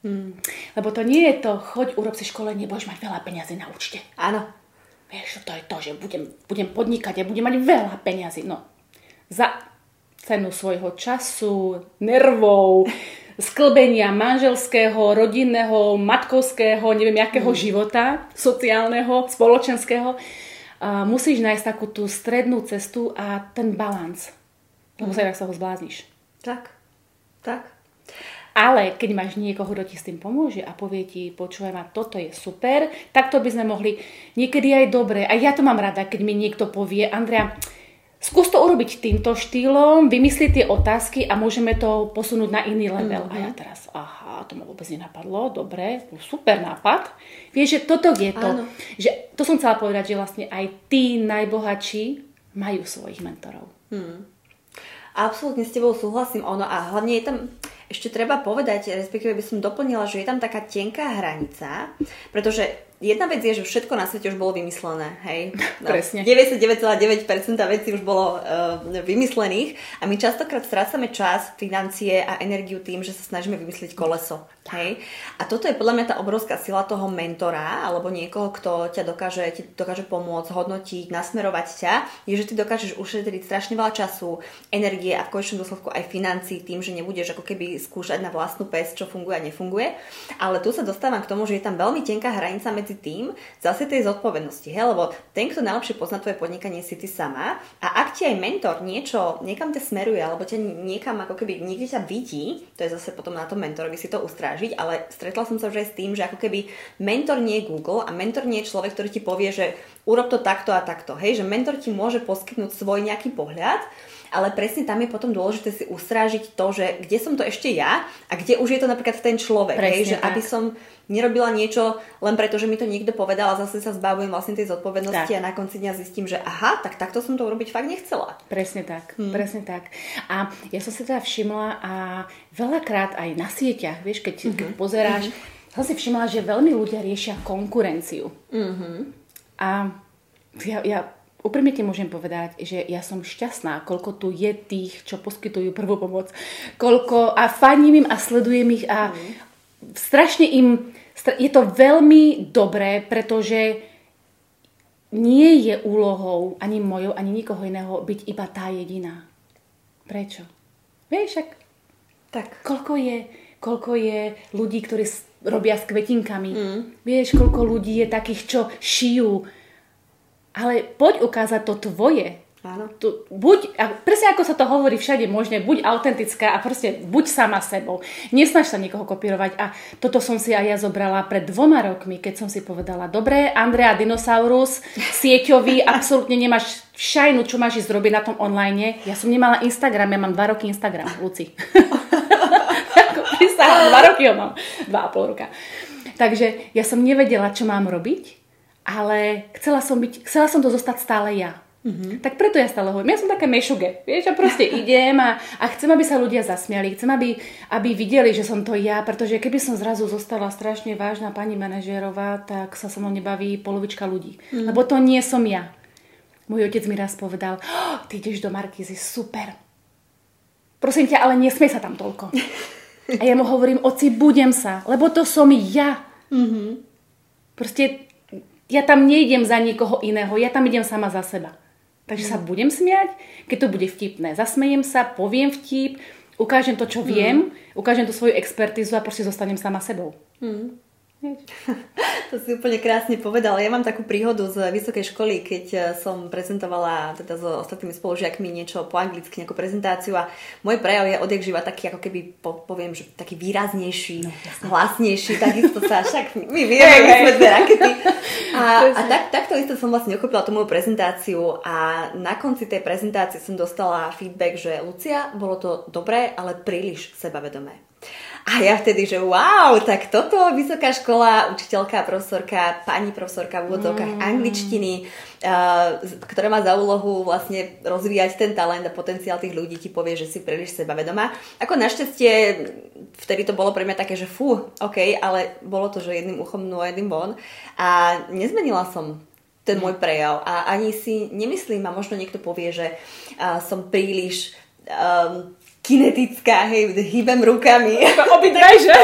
Hmm. Lebo to nie je to, choď, urob si školenie, budeš mať veľa peniazy na účte. Áno. Vieš, to je to, že budem, budem podnikať a budem mať veľa peniazy. No, za cenu svojho času, nervov, sklbenia manželského, rodinného, matkovského, neviem, jakého hmm. života, sociálneho, spoločenského, uh, musíš nájsť takú tú strednú cestu a ten balans. Lebo sa, sa ho zblázniš. Tak, tak. Ale keď máš niekoho, kto ti s tým pomôže a povie ti, počúvaj ma, toto je super, tak to by sme mohli niekedy aj dobre. A ja to mám rada, keď mi niekto povie, Andrea, skús to urobiť týmto štýlom, vymyslieť tie otázky a môžeme to posunúť na iný level. Mm-hmm. A ja mhm. teraz, aha, to ma vôbec nenapadlo, dobre, super nápad. Vieš, že toto je to. Áno. Že, to som chcela povedať, že vlastne aj tí najbohatší majú svojich mentorov. Hmm. Absolútne s tebou súhlasím. Ono a hlavne je tam, ešte treba povedať, respektíve by som doplnila, že je tam taká tenká hranica, pretože jedna vec je, že všetko na svete už bolo vymyslené, hej. No, Presne. 99,9% vecí už bolo uh, vymyslených a my častokrát strácame čas, financie a energiu tým, že sa snažíme vymyslieť koleso. Hej? A toto je podľa mňa tá obrovská sila toho mentora alebo niekoho, kto ťa dokáže, ti dokáže pomôcť, hodnotiť, nasmerovať ťa, je, že ty dokážeš ušetriť strašne veľa času, energie a v konečnom dôsledku aj financí tým, že nebudeš ako keby skúšať na vlastnú pes, čo funguje a nefunguje. Ale tu sa dostávam k tomu, že je tam veľmi tenká hranica medzi tým, zase tej zodpovednosti, hej? lebo ten, kto najlepšie pozná tvoje podnikanie, si ty sama a ak ti aj mentor niečo niekam ťa smeruje alebo ťa niekam ako keby niekde ťa vidí, to je zase potom na tom mentorovi si to ustráži strážiť, ale stretla som sa už aj s tým, že ako keby mentor nie je Google a mentor nie je človek, ktorý ti povie, že urob to takto a takto. Hej, že mentor ti môže poskytnúť svoj nejaký pohľad, ale presne tam je potom dôležité si ustrážiť to, že kde som to ešte ja a kde už je to napríklad ten človek. hej, že tak. aby som nerobila niečo len preto, že mi to niekto povedal a zase sa zbavujem vlastne tej zodpovednosti tak. a na konci dňa zistím, že aha, tak takto som to urobiť fakt nechcela. Presne tak, hmm. presne tak. A ja som si teda všimla a veľakrát aj na sieťach, vieš, keď, mm-hmm. keď pozeráš, mm-hmm som si všimla, že veľmi ľudia riešia konkurenciu. Mm-hmm. A ja, ja úprimne ti môžem povedať, že ja som šťastná, koľko tu je tých, čo poskytujú prvú pomoc. Koľko, a fajním im a sledujem ich a mm. strašne im, je to veľmi dobré, pretože nie je úlohou ani mojou, ani nikoho iného byť iba tá jediná. Prečo? Vieš, ak tak. koľko je, koľko je ľudí, ktorí robia s kvetinkami. Mm. Vieš, koľko ľudí je takých, čo šijú. Ale poď ukázať to tvoje. Áno. Tu, buď, a presne ako sa to hovorí všade možne, buď autentická a proste buď sama sebou. Nesnaž sa niekoho kopírovať. A toto som si aj ja zobrala pred dvoma rokmi, keď som si povedala, dobre, Andrea Dinosaurus, sieťový, absolútne nemáš šajnu, čo máš ísť robiť na tom online. Ja som nemala Instagram, ja mám dva roky Instagram, Luci. Prisahám, dva roky ho mám. Dva a pol roka. Takže ja som nevedela, čo mám robiť, ale chcela som, byť, chcela som to zostať stále ja. Mm-hmm. Tak preto ja stále hovorím, ja som taká mešuge, vieš, a proste idem a, a chcem, aby sa ľudia zasmiali, chcem, aby, aby videli, že som to ja, pretože keby som zrazu zostala strašne vážna pani manažérová, tak sa so mnou nebaví polovička ľudí. Mm-hmm. Lebo to nie som ja. Môj otec mi raz povedal, oh, ty ideš do Markízy, super. Prosím ťa, ale nesmej sa tam toľko. A ja mu hovorím, oci, budem sa, lebo to som ja. Mm-hmm. Proste ja tam nejdem za nikoho iného, ja tam idem sama za seba. Takže sa budem smiať, keď to bude vtipné. Zasmejem sa, poviem vtip, ukážem to, čo viem, mm. ukážem tú svoju expertizu a proste zostanem sama sebou. Mm. To si úplne krásne povedal. Ja mám takú príhodu z vysokej školy, keď eh, som prezentovala teda so ostatnými spolužiakmi niečo po anglicky, nejakú prezentáciu a môj prejav je odjak živa taký, ako keby po, poviem, že taký výraznejší, no, hlasnejší, takisto sa však my vieme, my sme dve rakety. A, a tak, takto isto som vlastne uchopila tú moju prezentáciu a na konci tej prezentácie som dostala feedback, že Lucia, bolo to dobré, ale príliš sebavedomé. A ja vtedy, že wow, tak toto vysoká škola, učiteľka, profesorka, pani profesorka v úvodzovkách mm. angličtiny, uh, ktorá má za úlohu vlastne rozvíjať ten talent a potenciál tých ľudí, ti povie, že si príliš sebavedomá. Ako našťastie, vtedy to bolo pre mňa také, že fú, ok, ale bolo to, že jedným uchom no jedným von. A nezmenila som ten môj prejav. A ani si nemyslím, a možno niekto povie, že uh, som príliš um, kinetická, hej, hýbem rukami. Obidvaj, že?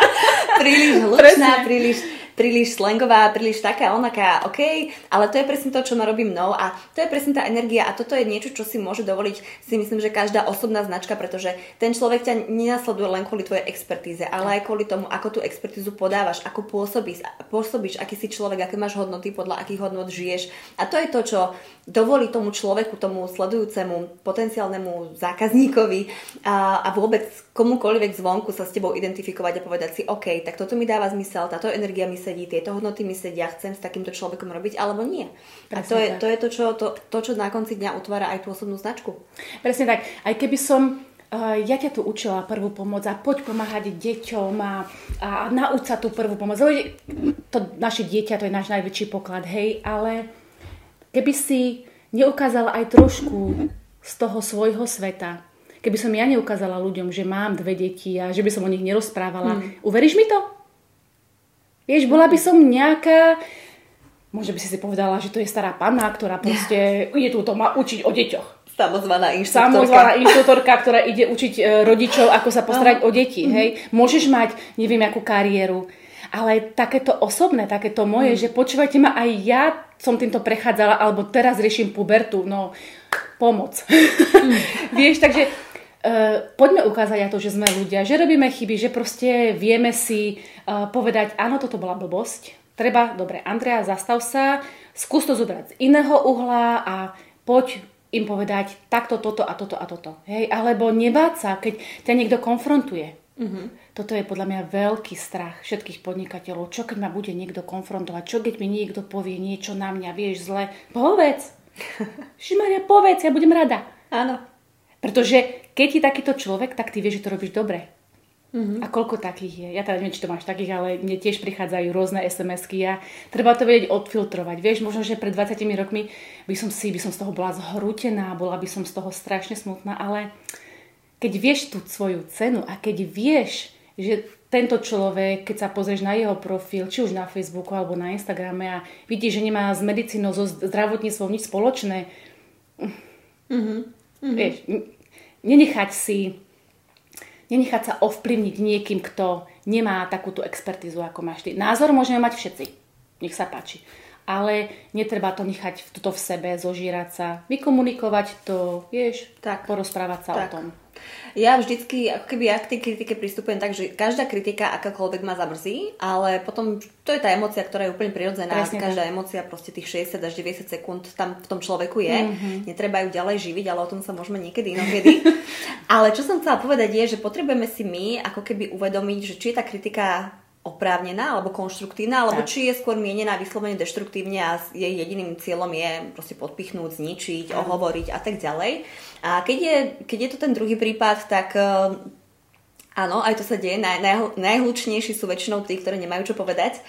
príliš hlučná, príliš príliš slangová, príliš taká, onaká, OK, ale to je presne to, čo ma robí mnou a to je presne tá energia a toto je niečo, čo si môže dovoliť, si myslím, že každá osobná značka, pretože ten človek ťa nenasleduje len kvôli tvojej expertíze, ale aj kvôli tomu, ako tú expertízu podávaš, ako pôsobíš, pôsobíš, aký si človek, aké máš hodnoty, podľa akých hodnot žiješ. A to je to, čo dovolí tomu človeku, tomu sledujúcemu, potenciálnemu zákazníkovi a, a vôbec komukoľvek zvonku sa s tebou identifikovať a povedať si, OK, tak toto mi dáva zmysel, táto energia mi sedí, tieto hodnoty mi sedia, chcem s takýmto človekom robiť, alebo nie. Presne a to je, to je to, čo, to, to, čo na konci dňa utvára aj tú osobnú značku. Presne tak. Aj keby som uh, ja ťa tu učila prvú pomoc a poď pomáhať deťom a, a nauč sa tú prvú pomoc. To naše dieťa, to je náš najväčší poklad, hej, ale keby si neukázala aj trošku z toho svojho sveta, Keby som ja neukázala ľuďom, že mám dve deti a že by som o nich nerozprávala, hmm. uveríš mi to? Vieš, bola by som nejaká, možno by si si povedala, že to je stará panna, ktorá proste ide tu to má učiť o deťoch. Samozvaná inštruktorka. Samozvaná inštruktorka, ktorá ide učiť e, rodičov, ako sa postarať o deti. Mm-hmm. Hej? Môžeš mať, neviem, akú kariéru, ale takéto osobné, takéto moje, mm. že počúvajte ma, aj ja som týmto prechádzala, alebo teraz riešim pubertu, no pomoc. Mm. Vieš, takže Uh, poďme ukázať aj to, že sme ľudia, že robíme chyby, že proste vieme si uh, povedať, áno, toto bola blbosť. Treba, dobre, Andrea, zastav sa, skús to zobrať z iného uhla a poď im povedať takto, toto a toto a toto. Hej? Alebo nebáť sa, keď ťa niekto konfrontuje. Uh-huh. Toto je podľa mňa veľký strach všetkých podnikateľov. Čo keď ma bude niekto konfrontovať? Čo keď mi niekto povie niečo na mňa, vieš, zle? Povedz! Šimaria, povedz, ja budem rada. Áno. Pretože keď je takýto človek, tak ty vieš, že to robíš dobre. Mm-hmm. A koľko takých je? Ja teda neviem, či to máš takých, ale mne tiež prichádzajú rôzne SMS-ky a treba to vedieť odfiltrovať. Vieš, možno, že pred 20 rokmi by som si, by som z toho bola zhrútená, bola by som z toho strašne smutná, ale keď vieš tú svoju cenu a keď vieš, že tento človek, keď sa pozrieš na jeho profil, či už na Facebooku alebo na Instagrame a vidíš, že nemá s medicínou, so zdravotníctvom nič spoločné, mm-hmm. Vieš, nenechať si nenechať sa ovplyvniť niekým, kto nemá takúto expertizu, ako máš ty. Názor môžeme mať všetci. Nech sa páči. Ale netreba to nechať toto v sebe, zožírať sa, vykomunikovať to, vieš, tak. porozprávať sa tak. o tom. Ja vždycky, ako keby ja k tej kritike pristupujem tak, že každá kritika akákoľvek ma zamrzí, ale potom to je tá emocia, ktorá je úplne prirodzená. Presne každá tak. emocia, proste tých 60 až 90 sekúnd tam v tom človeku je. Mm-hmm. Netreba ju ďalej živiť, ale o tom sa môžeme niekedy inokedy. ale čo som chcela povedať je, že potrebujeme si my ako keby uvedomiť, že či je tá kritika oprávnená alebo konštruktívna, alebo tak. či je skôr mienená vyslovene deštruktívne a jej jediným cieľom je proste podpichnúť, zničiť, mm. ohovoriť a tak ďalej. A keď je, keď je to ten druhý prípad, tak uh, áno, aj to sa deje. Naj, naj, najhlučnejší sú väčšinou tí, ktorí nemajú čo povedať.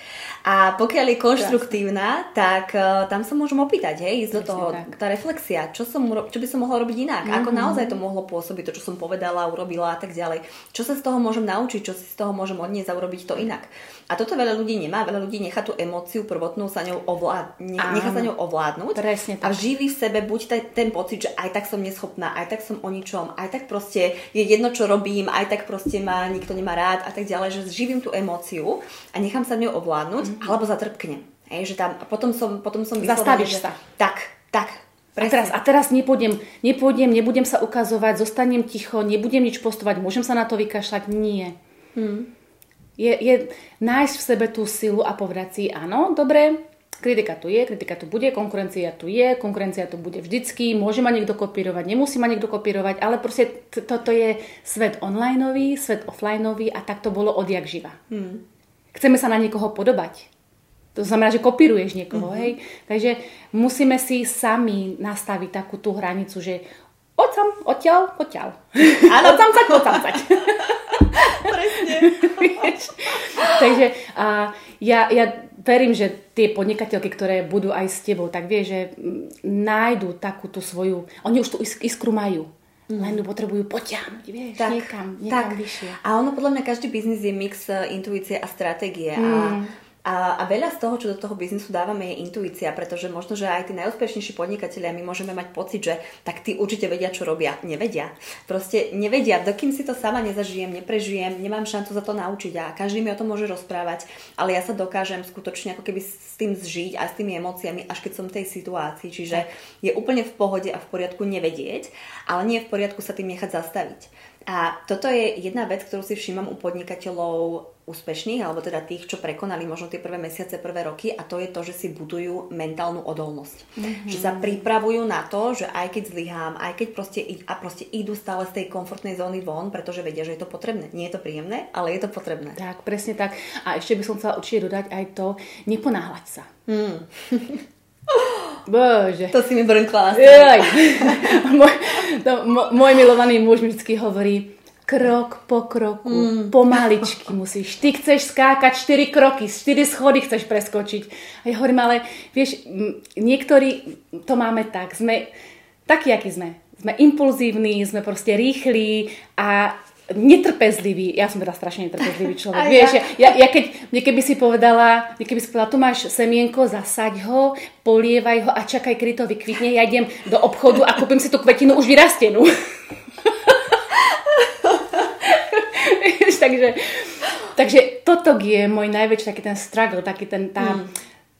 A pokiaľ je konštruktívna, tak uh, tam sa môžem opýtať, hej, ísť do toho, tak. tá reflexia, čo, som, čo by som mohla robiť inak, mm-hmm. ako naozaj to mohlo pôsobiť, to, čo som povedala, urobila a tak ďalej. Čo sa z toho môžem naučiť, čo si z toho môžem odniesť a urobiť to inak. A toto veľa ľudí nemá, veľa ľudí nechá tú emóciu prvotnú sa ňou ovlád, ne, nechá sa ňou ovládnuť Presne tak. a živí v sebe buď taj, ten pocit, že aj tak som neschopná, aj tak som o ničom, aj tak proste je jedno, čo robím, aj tak proste ma nikto nemá rád a tak ďalej, že živím tú emóciu a nechám sa ňou ovládnuť mm-hmm. alebo zatrpknem. Hej, že tam, a potom som, potom som Zastavíš že, sa. Tak, tak. A teraz, a teraz nepôjdem, nepôjdem, nebudem sa ukazovať, zostanem ticho, nebudem nič postovať, môžem sa na to vykašľať? Nie. Hmm. Je, je nájsť v sebe tú silu a povedať si, áno, dobre, kritika tu je, kritika tu bude, konkurencia tu je, konkurencia tu bude vždycky, môže ma niekto kopírovať, nemusí ma niekto kopírovať, ale proste toto je svet onlineový, svet offlineový a tak to bolo odjak živa. Hmm. Chceme sa na niekoho podobať. To znamená, že kopíruješ niekoho, mm-hmm. hej? Takže musíme si sami nastaviť takú tú hranicu, že odcam, odtiaľ, odtiaľ. Áno. odcam sať, odcam sať. Presne. Takže a, ja, ja verím, že tie podnikateľky, ktoré budú aj s tebou, tak vie, že nájdu takú tú svoju, oni už tú iskru majú. Mm. Len ju potrebujú potiahnuť, vieš, tak, niekam, niekam tak. vyššie. A ono podľa mňa každý biznis je mix eh, intuície a stratégie. Mm. A a, a veľa z toho, čo do toho biznisu dávame, je intuícia, pretože možno, že aj tí najúspešnejší podnikatelia my môžeme mať pocit, že tak tí určite vedia, čo robia. Nevedia. Proste nevedia. Dokým si to sama nezažijem, neprežijem, nemám šancu za to naučiť a každý mi o tom môže rozprávať, ale ja sa dokážem skutočne ako keby s tým zžiť a s tými emóciami, až keď som v tej situácii. Čiže je úplne v pohode a v poriadku nevedieť, ale nie je v poriadku sa tým nechať zastaviť. A toto je jedna vec, ktorú si všímam u podnikateľov úspešných, alebo teda tých, čo prekonali možno tie prvé mesiace, prvé roky a to je to, že si budujú mentálnu odolnosť. Mm-hmm. Že sa pripravujú na to, že aj keď zlyhám, aj keď proste, a proste idú stále z tej komfortnej zóny von, pretože vedia, že je to potrebné. Nie je to príjemné, ale je to potrebné. Tak, presne tak. A ešte by som chcela určite dodať aj to, neponáhľať sa. Mm. Bože. To si mi brnkla. môj, to, môj milovaný muž mi vždy hovorí, krok po kroku, mm. pomaličky musíš. Ty chceš skákať 4 kroky, 4 schody chceš preskočiť. A ja hovorím, ale vieš, niektorí to máme tak, sme takí, akí sme. Sme impulzívni, sme proste rýchli a netrpezlivý. Ja som teda strašne netrpezlivý človek. Aj Vieš, ja. Ja, ja keď keby si povedala, keby si povedala, tu máš semienko, zasaď ho, polievaj ho a čakaj, kedy to vykvitne. Ja idem do obchodu a kúpim si tú kvetinu už vyrastenú. takže, takže toto je môj najväčší taký ten struggle, taký ten tá,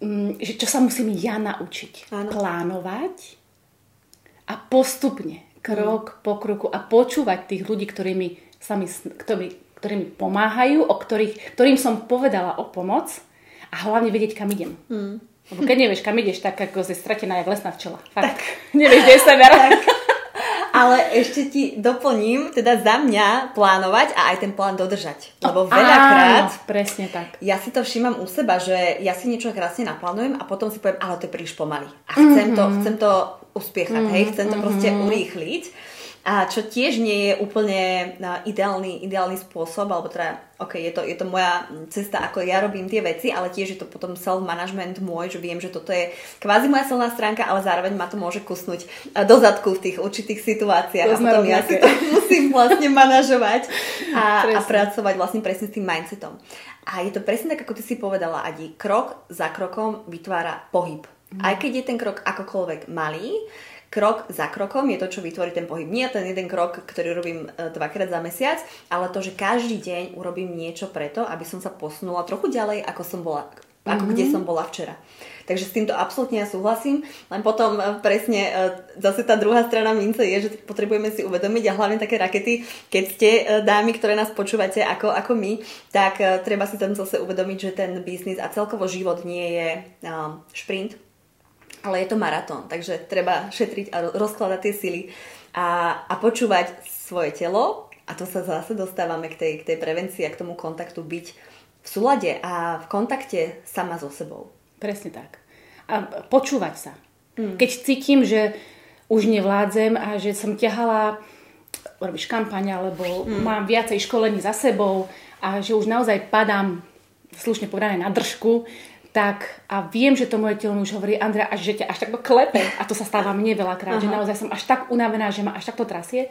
mm. že čo sa musím ja naučiť. Áno. Plánovať a postupne, krok mm. po kroku a počúvať tých ľudí, ktorí mi, sami, ktorí, ktorí mi pomáhajú, o ktorých, ktorým som povedala o pomoc a hlavne vedieť, kam idem. Mm. Lebo keď nevieš, kam ideš, tak ako si stratená jak lesná včela. Fakt. Tak. Nevieš, kde je sever. Tak. Ale ešte ti doplním, teda za mňa plánovať a aj ten plán dodržať. Lebo veľakrát... Áno, presne tak. Ja si to všímam u seba, že ja si niečo krásne naplánujem a potom si poviem, ale to je príliš pomaly. A chcem, mm-hmm. to, chcem to uspiechať, mm-hmm. hej, chcem to mm-hmm. proste urýchliť. A čo tiež nie je úplne ideálny, ideálny spôsob, alebo teda, ok, je to, je to moja cesta, ako ja robím tie veci, ale tiež je to potom self-management môj, že viem, že toto je kvázi moja silná stránka, ale zároveň ma to môže kusnúť do zadku v tých určitých situáciách. To a potom ja si to musím vlastne manažovať a, a pracovať vlastne presne s tým mindsetom. A je to presne tak, ako ty si povedala, Adi, krok za krokom vytvára pohyb. Mm. Aj keď je ten krok akokoľvek malý, krok za krokom je to, čo vytvorí ten pohyb. Nie ten jeden krok, ktorý robím e, dvakrát za mesiac, ale to, že každý deň urobím niečo preto, aby som sa posunula trochu ďalej, ako som bola, ako mm-hmm. kde som bola včera. Takže s týmto absolútne ja súhlasím, len potom e, presne e, zase tá druhá strana mince je, že potrebujeme si uvedomiť a hlavne také rakety, keď ste dámy, ktoré nás počúvate ako, ako my, tak treba si tam zase uvedomiť, že ten biznis a celkovo život nie je šprint, ale je to maratón, takže treba šetriť a rozkladať tie sily a, a počúvať svoje telo a to sa zase dostávame k tej, k tej prevencii a k tomu kontaktu byť v súlade a v kontakte sama so sebou. Presne tak. A počúvať sa. Hmm. Keď cítim, že už nevládzem a že som ťahala robíš kampaň alebo hmm. mám viacej školení za sebou a že už naozaj padám slušne povedané na držku, tak a viem, že to moje telo už hovorí, Andrea, až že ťa až takto klepe, a to sa stáva mne veľakrát, uh-huh. že naozaj som až tak unavená, že ma až takto trasie,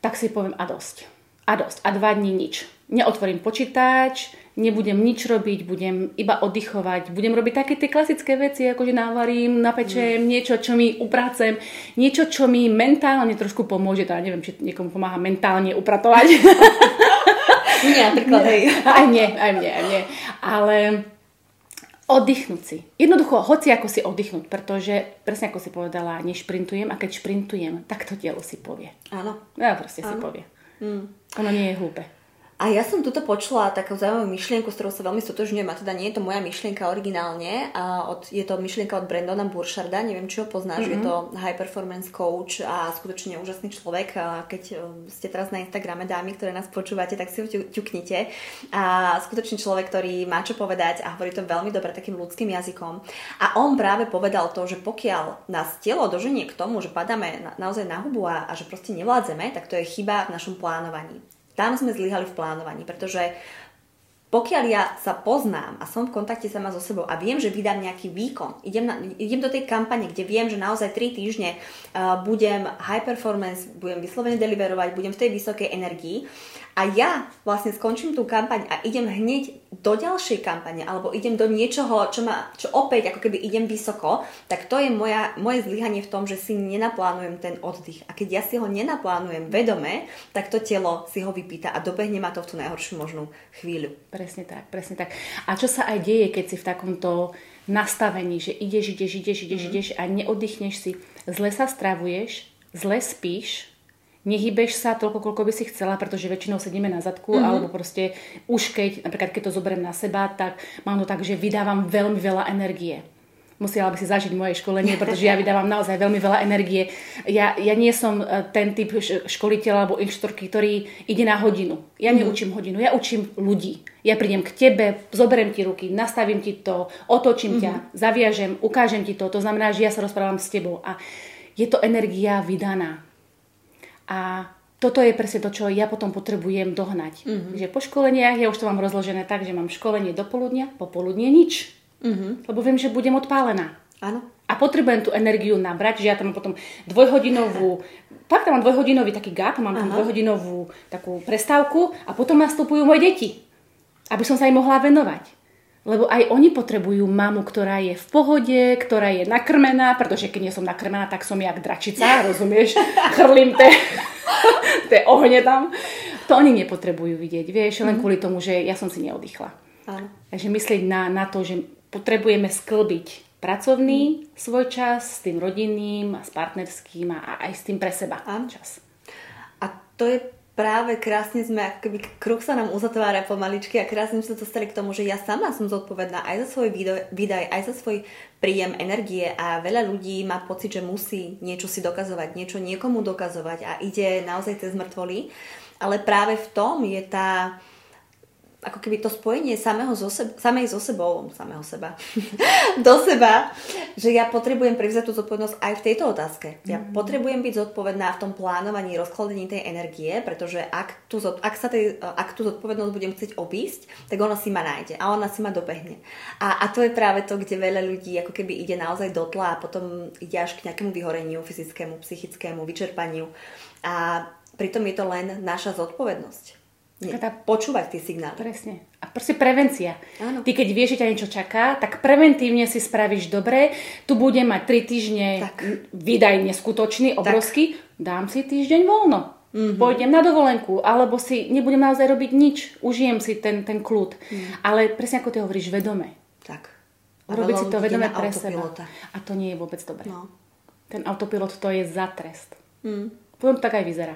tak si poviem a dosť. A dosť. A dva dní nič. Neotvorím počítač, nebudem nič robiť, budem iba oddychovať, budem robiť také tie klasické veci, ako že navarím, napečem, mm. niečo, čo mi upracem, niečo, čo mi mentálne trošku pomôže, teda neviem, či niekomu pomáha mentálne upratovať. Nie, napríklad, hej. Aj nie, aj mne, aj mne. Ale oddychnúť si. Jednoducho, hoci ako si oddychnúť, pretože presne ako si povedala, nešprintujem a keď šprintujem, tak to telo si povie. Áno. Ja proste Áno. si povie. Mm. Ono nie je hlúpe. A ja som tuto počula takú zaujímavú myšlienku, s ktorou sa veľmi stotožňujem, a teda nie je to moja myšlienka originálne, a od, je to myšlienka od Brandona Burcharda, neviem, či ho poznáš, mm-hmm. je to high performance coach a skutočne úžasný človek. A keď e, ste teraz na Instagrame dámy, ktoré nás počúvate, tak si ho ťuknite. A skutočne človek, ktorý má čo povedať a hovorí to veľmi dobre takým ľudským jazykom. A on práve povedal to, že pokiaľ nás telo doženie k tomu, že padáme na, naozaj na hubu a, a že proste nevládzeme, tak to je chyba v našom plánovaní. Tam sme zlyhali v plánovaní, pretože pokiaľ ja sa poznám a som v kontakte sama so sebou a viem, že vydám nejaký výkon, idem, na, idem do tej kampane, kde viem, že naozaj 3 týždne uh, budem high performance, budem vyslovene deliverovať, budem v tej vysokej energii a ja vlastne skončím tú kampaň a idem hneď do ďalšej kampane alebo idem do niečoho, čo, ma, čo opäť ako keby idem vysoko, tak to je moja, moje zlyhanie v tom, že si nenaplánujem ten oddych. A keď ja si ho nenaplánujem vedome, tak to telo si ho vypýta a dobehne ma to v tú najhoršiu možnú chvíľu. Presne tak, presne tak. A čo sa aj deje, keď si v takomto nastavení, že ideš, ideš, ideš, ideš, mm. ideš a neoddychneš si, zle sa stravuješ, zle spíš, nehybeš sa toľko, koľko by si chcela, pretože väčšinou sedíme na zadku, mm-hmm. alebo proste už keď, napríklad keď to zoberiem na seba, tak mám to tak, že vydávam veľmi veľa energie. Musela by si zažiť moje školenie, pretože ja vydávam naozaj veľmi veľa energie. Ja, ja nie som e, ten typ školiteľa alebo inštorky, ktorý ide na hodinu. Ja mm-hmm. neučím hodinu, ja učím ľudí. Ja prídem k tebe, zoberiem ti ruky, nastavím ti to, otočím mm-hmm. ťa, mhm. zaviažem, ukážem ti to. To znamená, že ja sa rozprávam s tebou. A je to energia vydaná a toto je presne to, čo ja potom potrebujem dohnať. Mm-hmm. Že po školeniach, ja už to mám rozložené tak, že mám školenie do poludnia, popoludne nič. Mm-hmm. Lebo viem, že budem odpálená. Áno. A potrebujem tú energiu nabrať, že ja tam potom dvojhodinovú, tak tam mám dvojhodinový taký gap, mám tam dvojhodinovú takú prestávku a potom nastupujú moje deti, aby som sa im mohla venovať. Lebo aj oni potrebujú mamu, ktorá je v pohode, ktorá je nakrmená, pretože keď nie som nakrmená, tak som jak dračica, rozumieš? Chrlím tie, tie ohne tam. To oni nepotrebujú vidieť, vieš, len mhm. kvôli tomu, že ja som si neoddychla. Áno. Takže myslieť na, na to, že potrebujeme sklbiť pracovný svoj čas s tým rodinným a s partnerským a aj s tým pre seba Áno. čas. A to je práve krásne sme, ako kruh sa nám uzatvára pomaličky a krásne sme sa dostali k tomu, že ja sama som zodpovedná aj za svoj výdaj, aj za svoj príjem energie a veľa ľudí má pocit, že musí niečo si dokazovať, niečo niekomu dokazovať a ide naozaj cez mŕtvoly. Ale práve v tom je tá ako keby to spojenie samého zo seb- samej so sebou, samého seba, do seba, že ja potrebujem prevzať tú zodpovednosť aj v tejto otázke. Ja mm-hmm. potrebujem byť zodpovedná v tom plánovaní, rozkladení tej energie, pretože ak tú, ak, sa tej, ak tú zodpovednosť budem chcieť obísť, tak ona si ma nájde a ona si ma dobehne. A, a to je práve to, kde veľa ľudí ako keby ide naozaj do tla a potom ide až k nejakému vyhoreniu fyzickému, psychickému, vyčerpaniu. A pritom je to len naša zodpovednosť. Nie, tá... počúvať tie signály. Presne. A proste prevencia. Áno. Ty keď vieš, že ťa niečo čaká, tak preventívne si spravíš dobre. Tu budem mať 3 týždne tak. výdaj neskutočný, obrovský. Tak. Dám si týždeň voľno. Mm-hmm. Pôjdem na dovolenku, alebo si nebudem naozaj robiť nič. Užijem si ten, ten kľud. Mm. Ale presne ako ty hovoríš, vedome. Tak. A robiť si to vedome pre seba. A to nie je vôbec dobré. No. Ten autopilot to je za trest. Mm. Potom to tak aj vyzerá.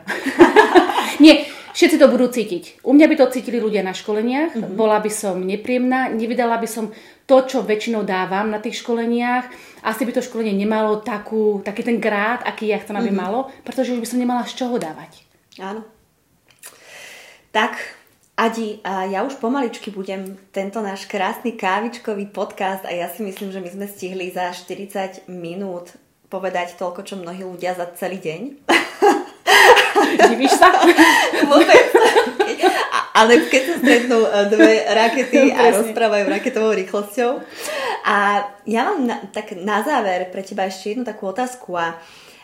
nie, Všetci to budú cítiť. U mňa by to cítili ľudia na školeniach, mm-hmm. bola by som nepríjemná, nevydala by som to, čo väčšinou dávam na tých školeniach. Asi by to školenie nemalo takú, taký ten grát, aký ja chcem, aby mm-hmm. malo, pretože už by som nemala z čoho dávať. Áno. Tak, Adi, a ja už pomaličky budem tento náš krásny kávičkový podcast a ja si myslím, že my sme stihli za 40 minút povedať toľko, čo mnohí ľudia za celý deň. Divíš sa? Vôbec. Ale keď sa stretnú e, dve rakety a rozprávajú raketovou rýchlosťou. A ja mám na, tak na záver pre teba ešte jednu takú otázku a,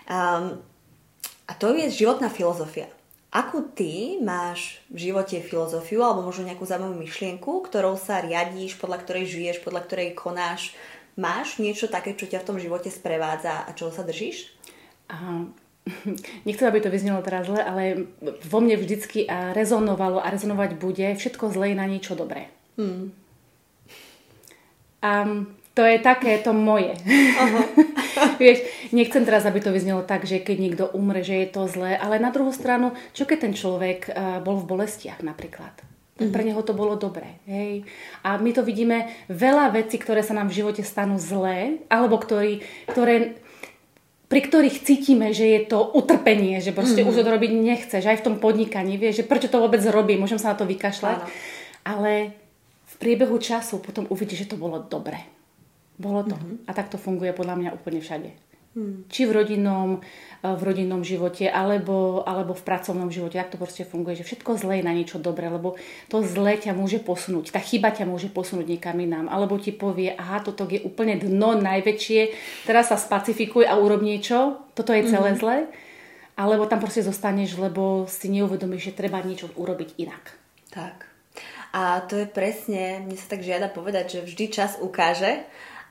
um, a to je životná filozofia. Akú ty máš v živote filozofiu alebo možno nejakú zaujímavú myšlienku, ktorou sa riadíš, podľa ktorej žiješ, podľa ktorej konáš? Máš niečo také, čo ťa v tom živote sprevádza a čoho sa držíš? Aha nechcem, aby to vyznelo teraz zle, ale vo mne vždycky rezonovalo a rezonovať bude všetko zlé na niečo dobré. Hmm. A to je také to moje. Vieš, nechcem teraz, aby to vyznelo tak, že keď niekto umre, že je to zlé, ale na druhú stranu, čo keď ten človek bol v bolestiach napríklad? Mm-hmm. Pre neho to bolo dobré. Hej? A my to vidíme veľa vecí, ktoré sa nám v živote stanú zlé, alebo ktorý, ktoré pri ktorých cítime, že je to utrpenie, že proste mm-hmm. už to robiť nechceš, aj v tom podnikaní, vieš, že prečo to vôbec robí, môžem sa na to vykašľať. Áno. Ale v priebehu času potom uvidíš, že to bolo dobre. Bolo to. Mm-hmm. A tak to funguje podľa mňa úplne všade. Hmm. Či v rodinnom, eh, v rodinnom živote, alebo, alebo v pracovnom živote. Tak to proste funguje, že všetko zlé je na niečo dobré, lebo to zlé ťa môže posunúť. Tá chyba ťa môže posunúť niekam inám. Alebo ti povie, aha, toto je úplne dno najväčšie, teraz sa spacifikuj a urob niečo, toto je celé hmm. zlé. Alebo tam proste zostaneš, lebo si neuvedomíš, že treba niečo urobiť inak. Tak. A to je presne, mne sa tak žiada povedať, že vždy čas ukáže,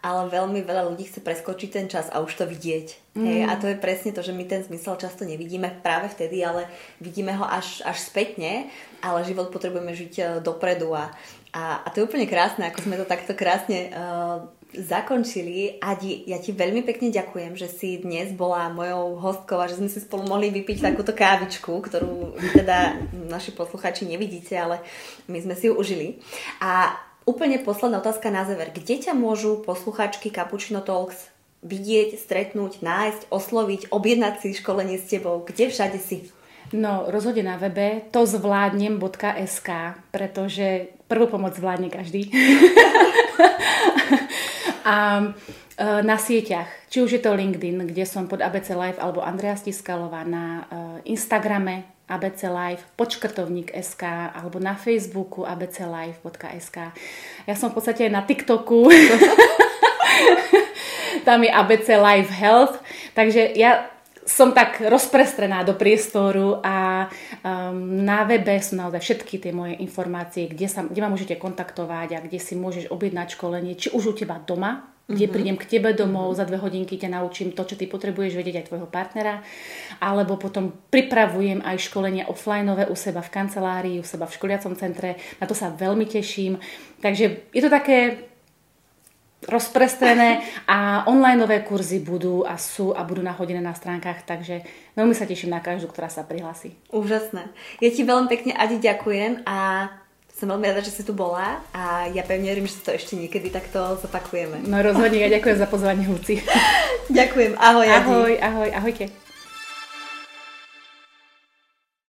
ale veľmi veľa ľudí chce preskočiť ten čas a už to vidieť. Mm. Hej, a to je presne to, že my ten zmysel často nevidíme práve vtedy, ale vidíme ho až, až spätne, ale život potrebujeme žiť uh, dopredu a, a, a to je úplne krásne, ako sme to takto krásne uh, zakončili. Adi, ja ti veľmi pekne ďakujem, že si dnes bola mojou hostkou a že sme si spolu mohli vypiť takúto kávičku, ktorú teda naši posluchači nevidíte, ale my sme si ju užili. A Úplne posledná otázka na záver. Kde ťa môžu posluchačky Cappuccino Talks vidieť, stretnúť, nájsť, osloviť, objednať si školenie s tebou? Kde všade si? No, rozhodne na webe to zvládnem.sk, pretože prvú pomoc zvládne každý. a e, na sieťach, či už je to LinkedIn, kde som pod ABC Live, alebo Andrea Stiskalová na e, Instagrame, ABC Live, počkrtovník SK alebo na Facebooku abclive.sk. Ja som v podstate na TikToku. Tam je ABC Live Health. Takže ja som tak rozprestrená do priestoru a um, na webe sú naozaj všetky tie moje informácie, kde, sa, kde ma môžete kontaktovať a kde si môžeš objednať školenie, či už u teba doma, kde mm-hmm. prídem k tebe domov, za dve hodinky ťa naučím to, čo ty potrebuješ vedieť aj tvojho partnera, alebo potom pripravujem aj školenia offlineové u seba v kancelárii, u seba v školiacom centre, na to sa veľmi teším. Takže je to také rozprestrené a onlineové kurzy budú a sú a budú nahodené na stránkach, takže veľmi sa teším na každú, ktorá sa prihlási. Úžasné. Ja ti veľmi pekne, Adi, ďakujem a som veľmi rada, že si tu bola a ja pevne verím, že to ešte niekedy takto zopakujeme. No rozhodne, ja ďakujem za pozvanie, Luci. ďakujem, ahoj. Ahoj, ahoj, ahojte.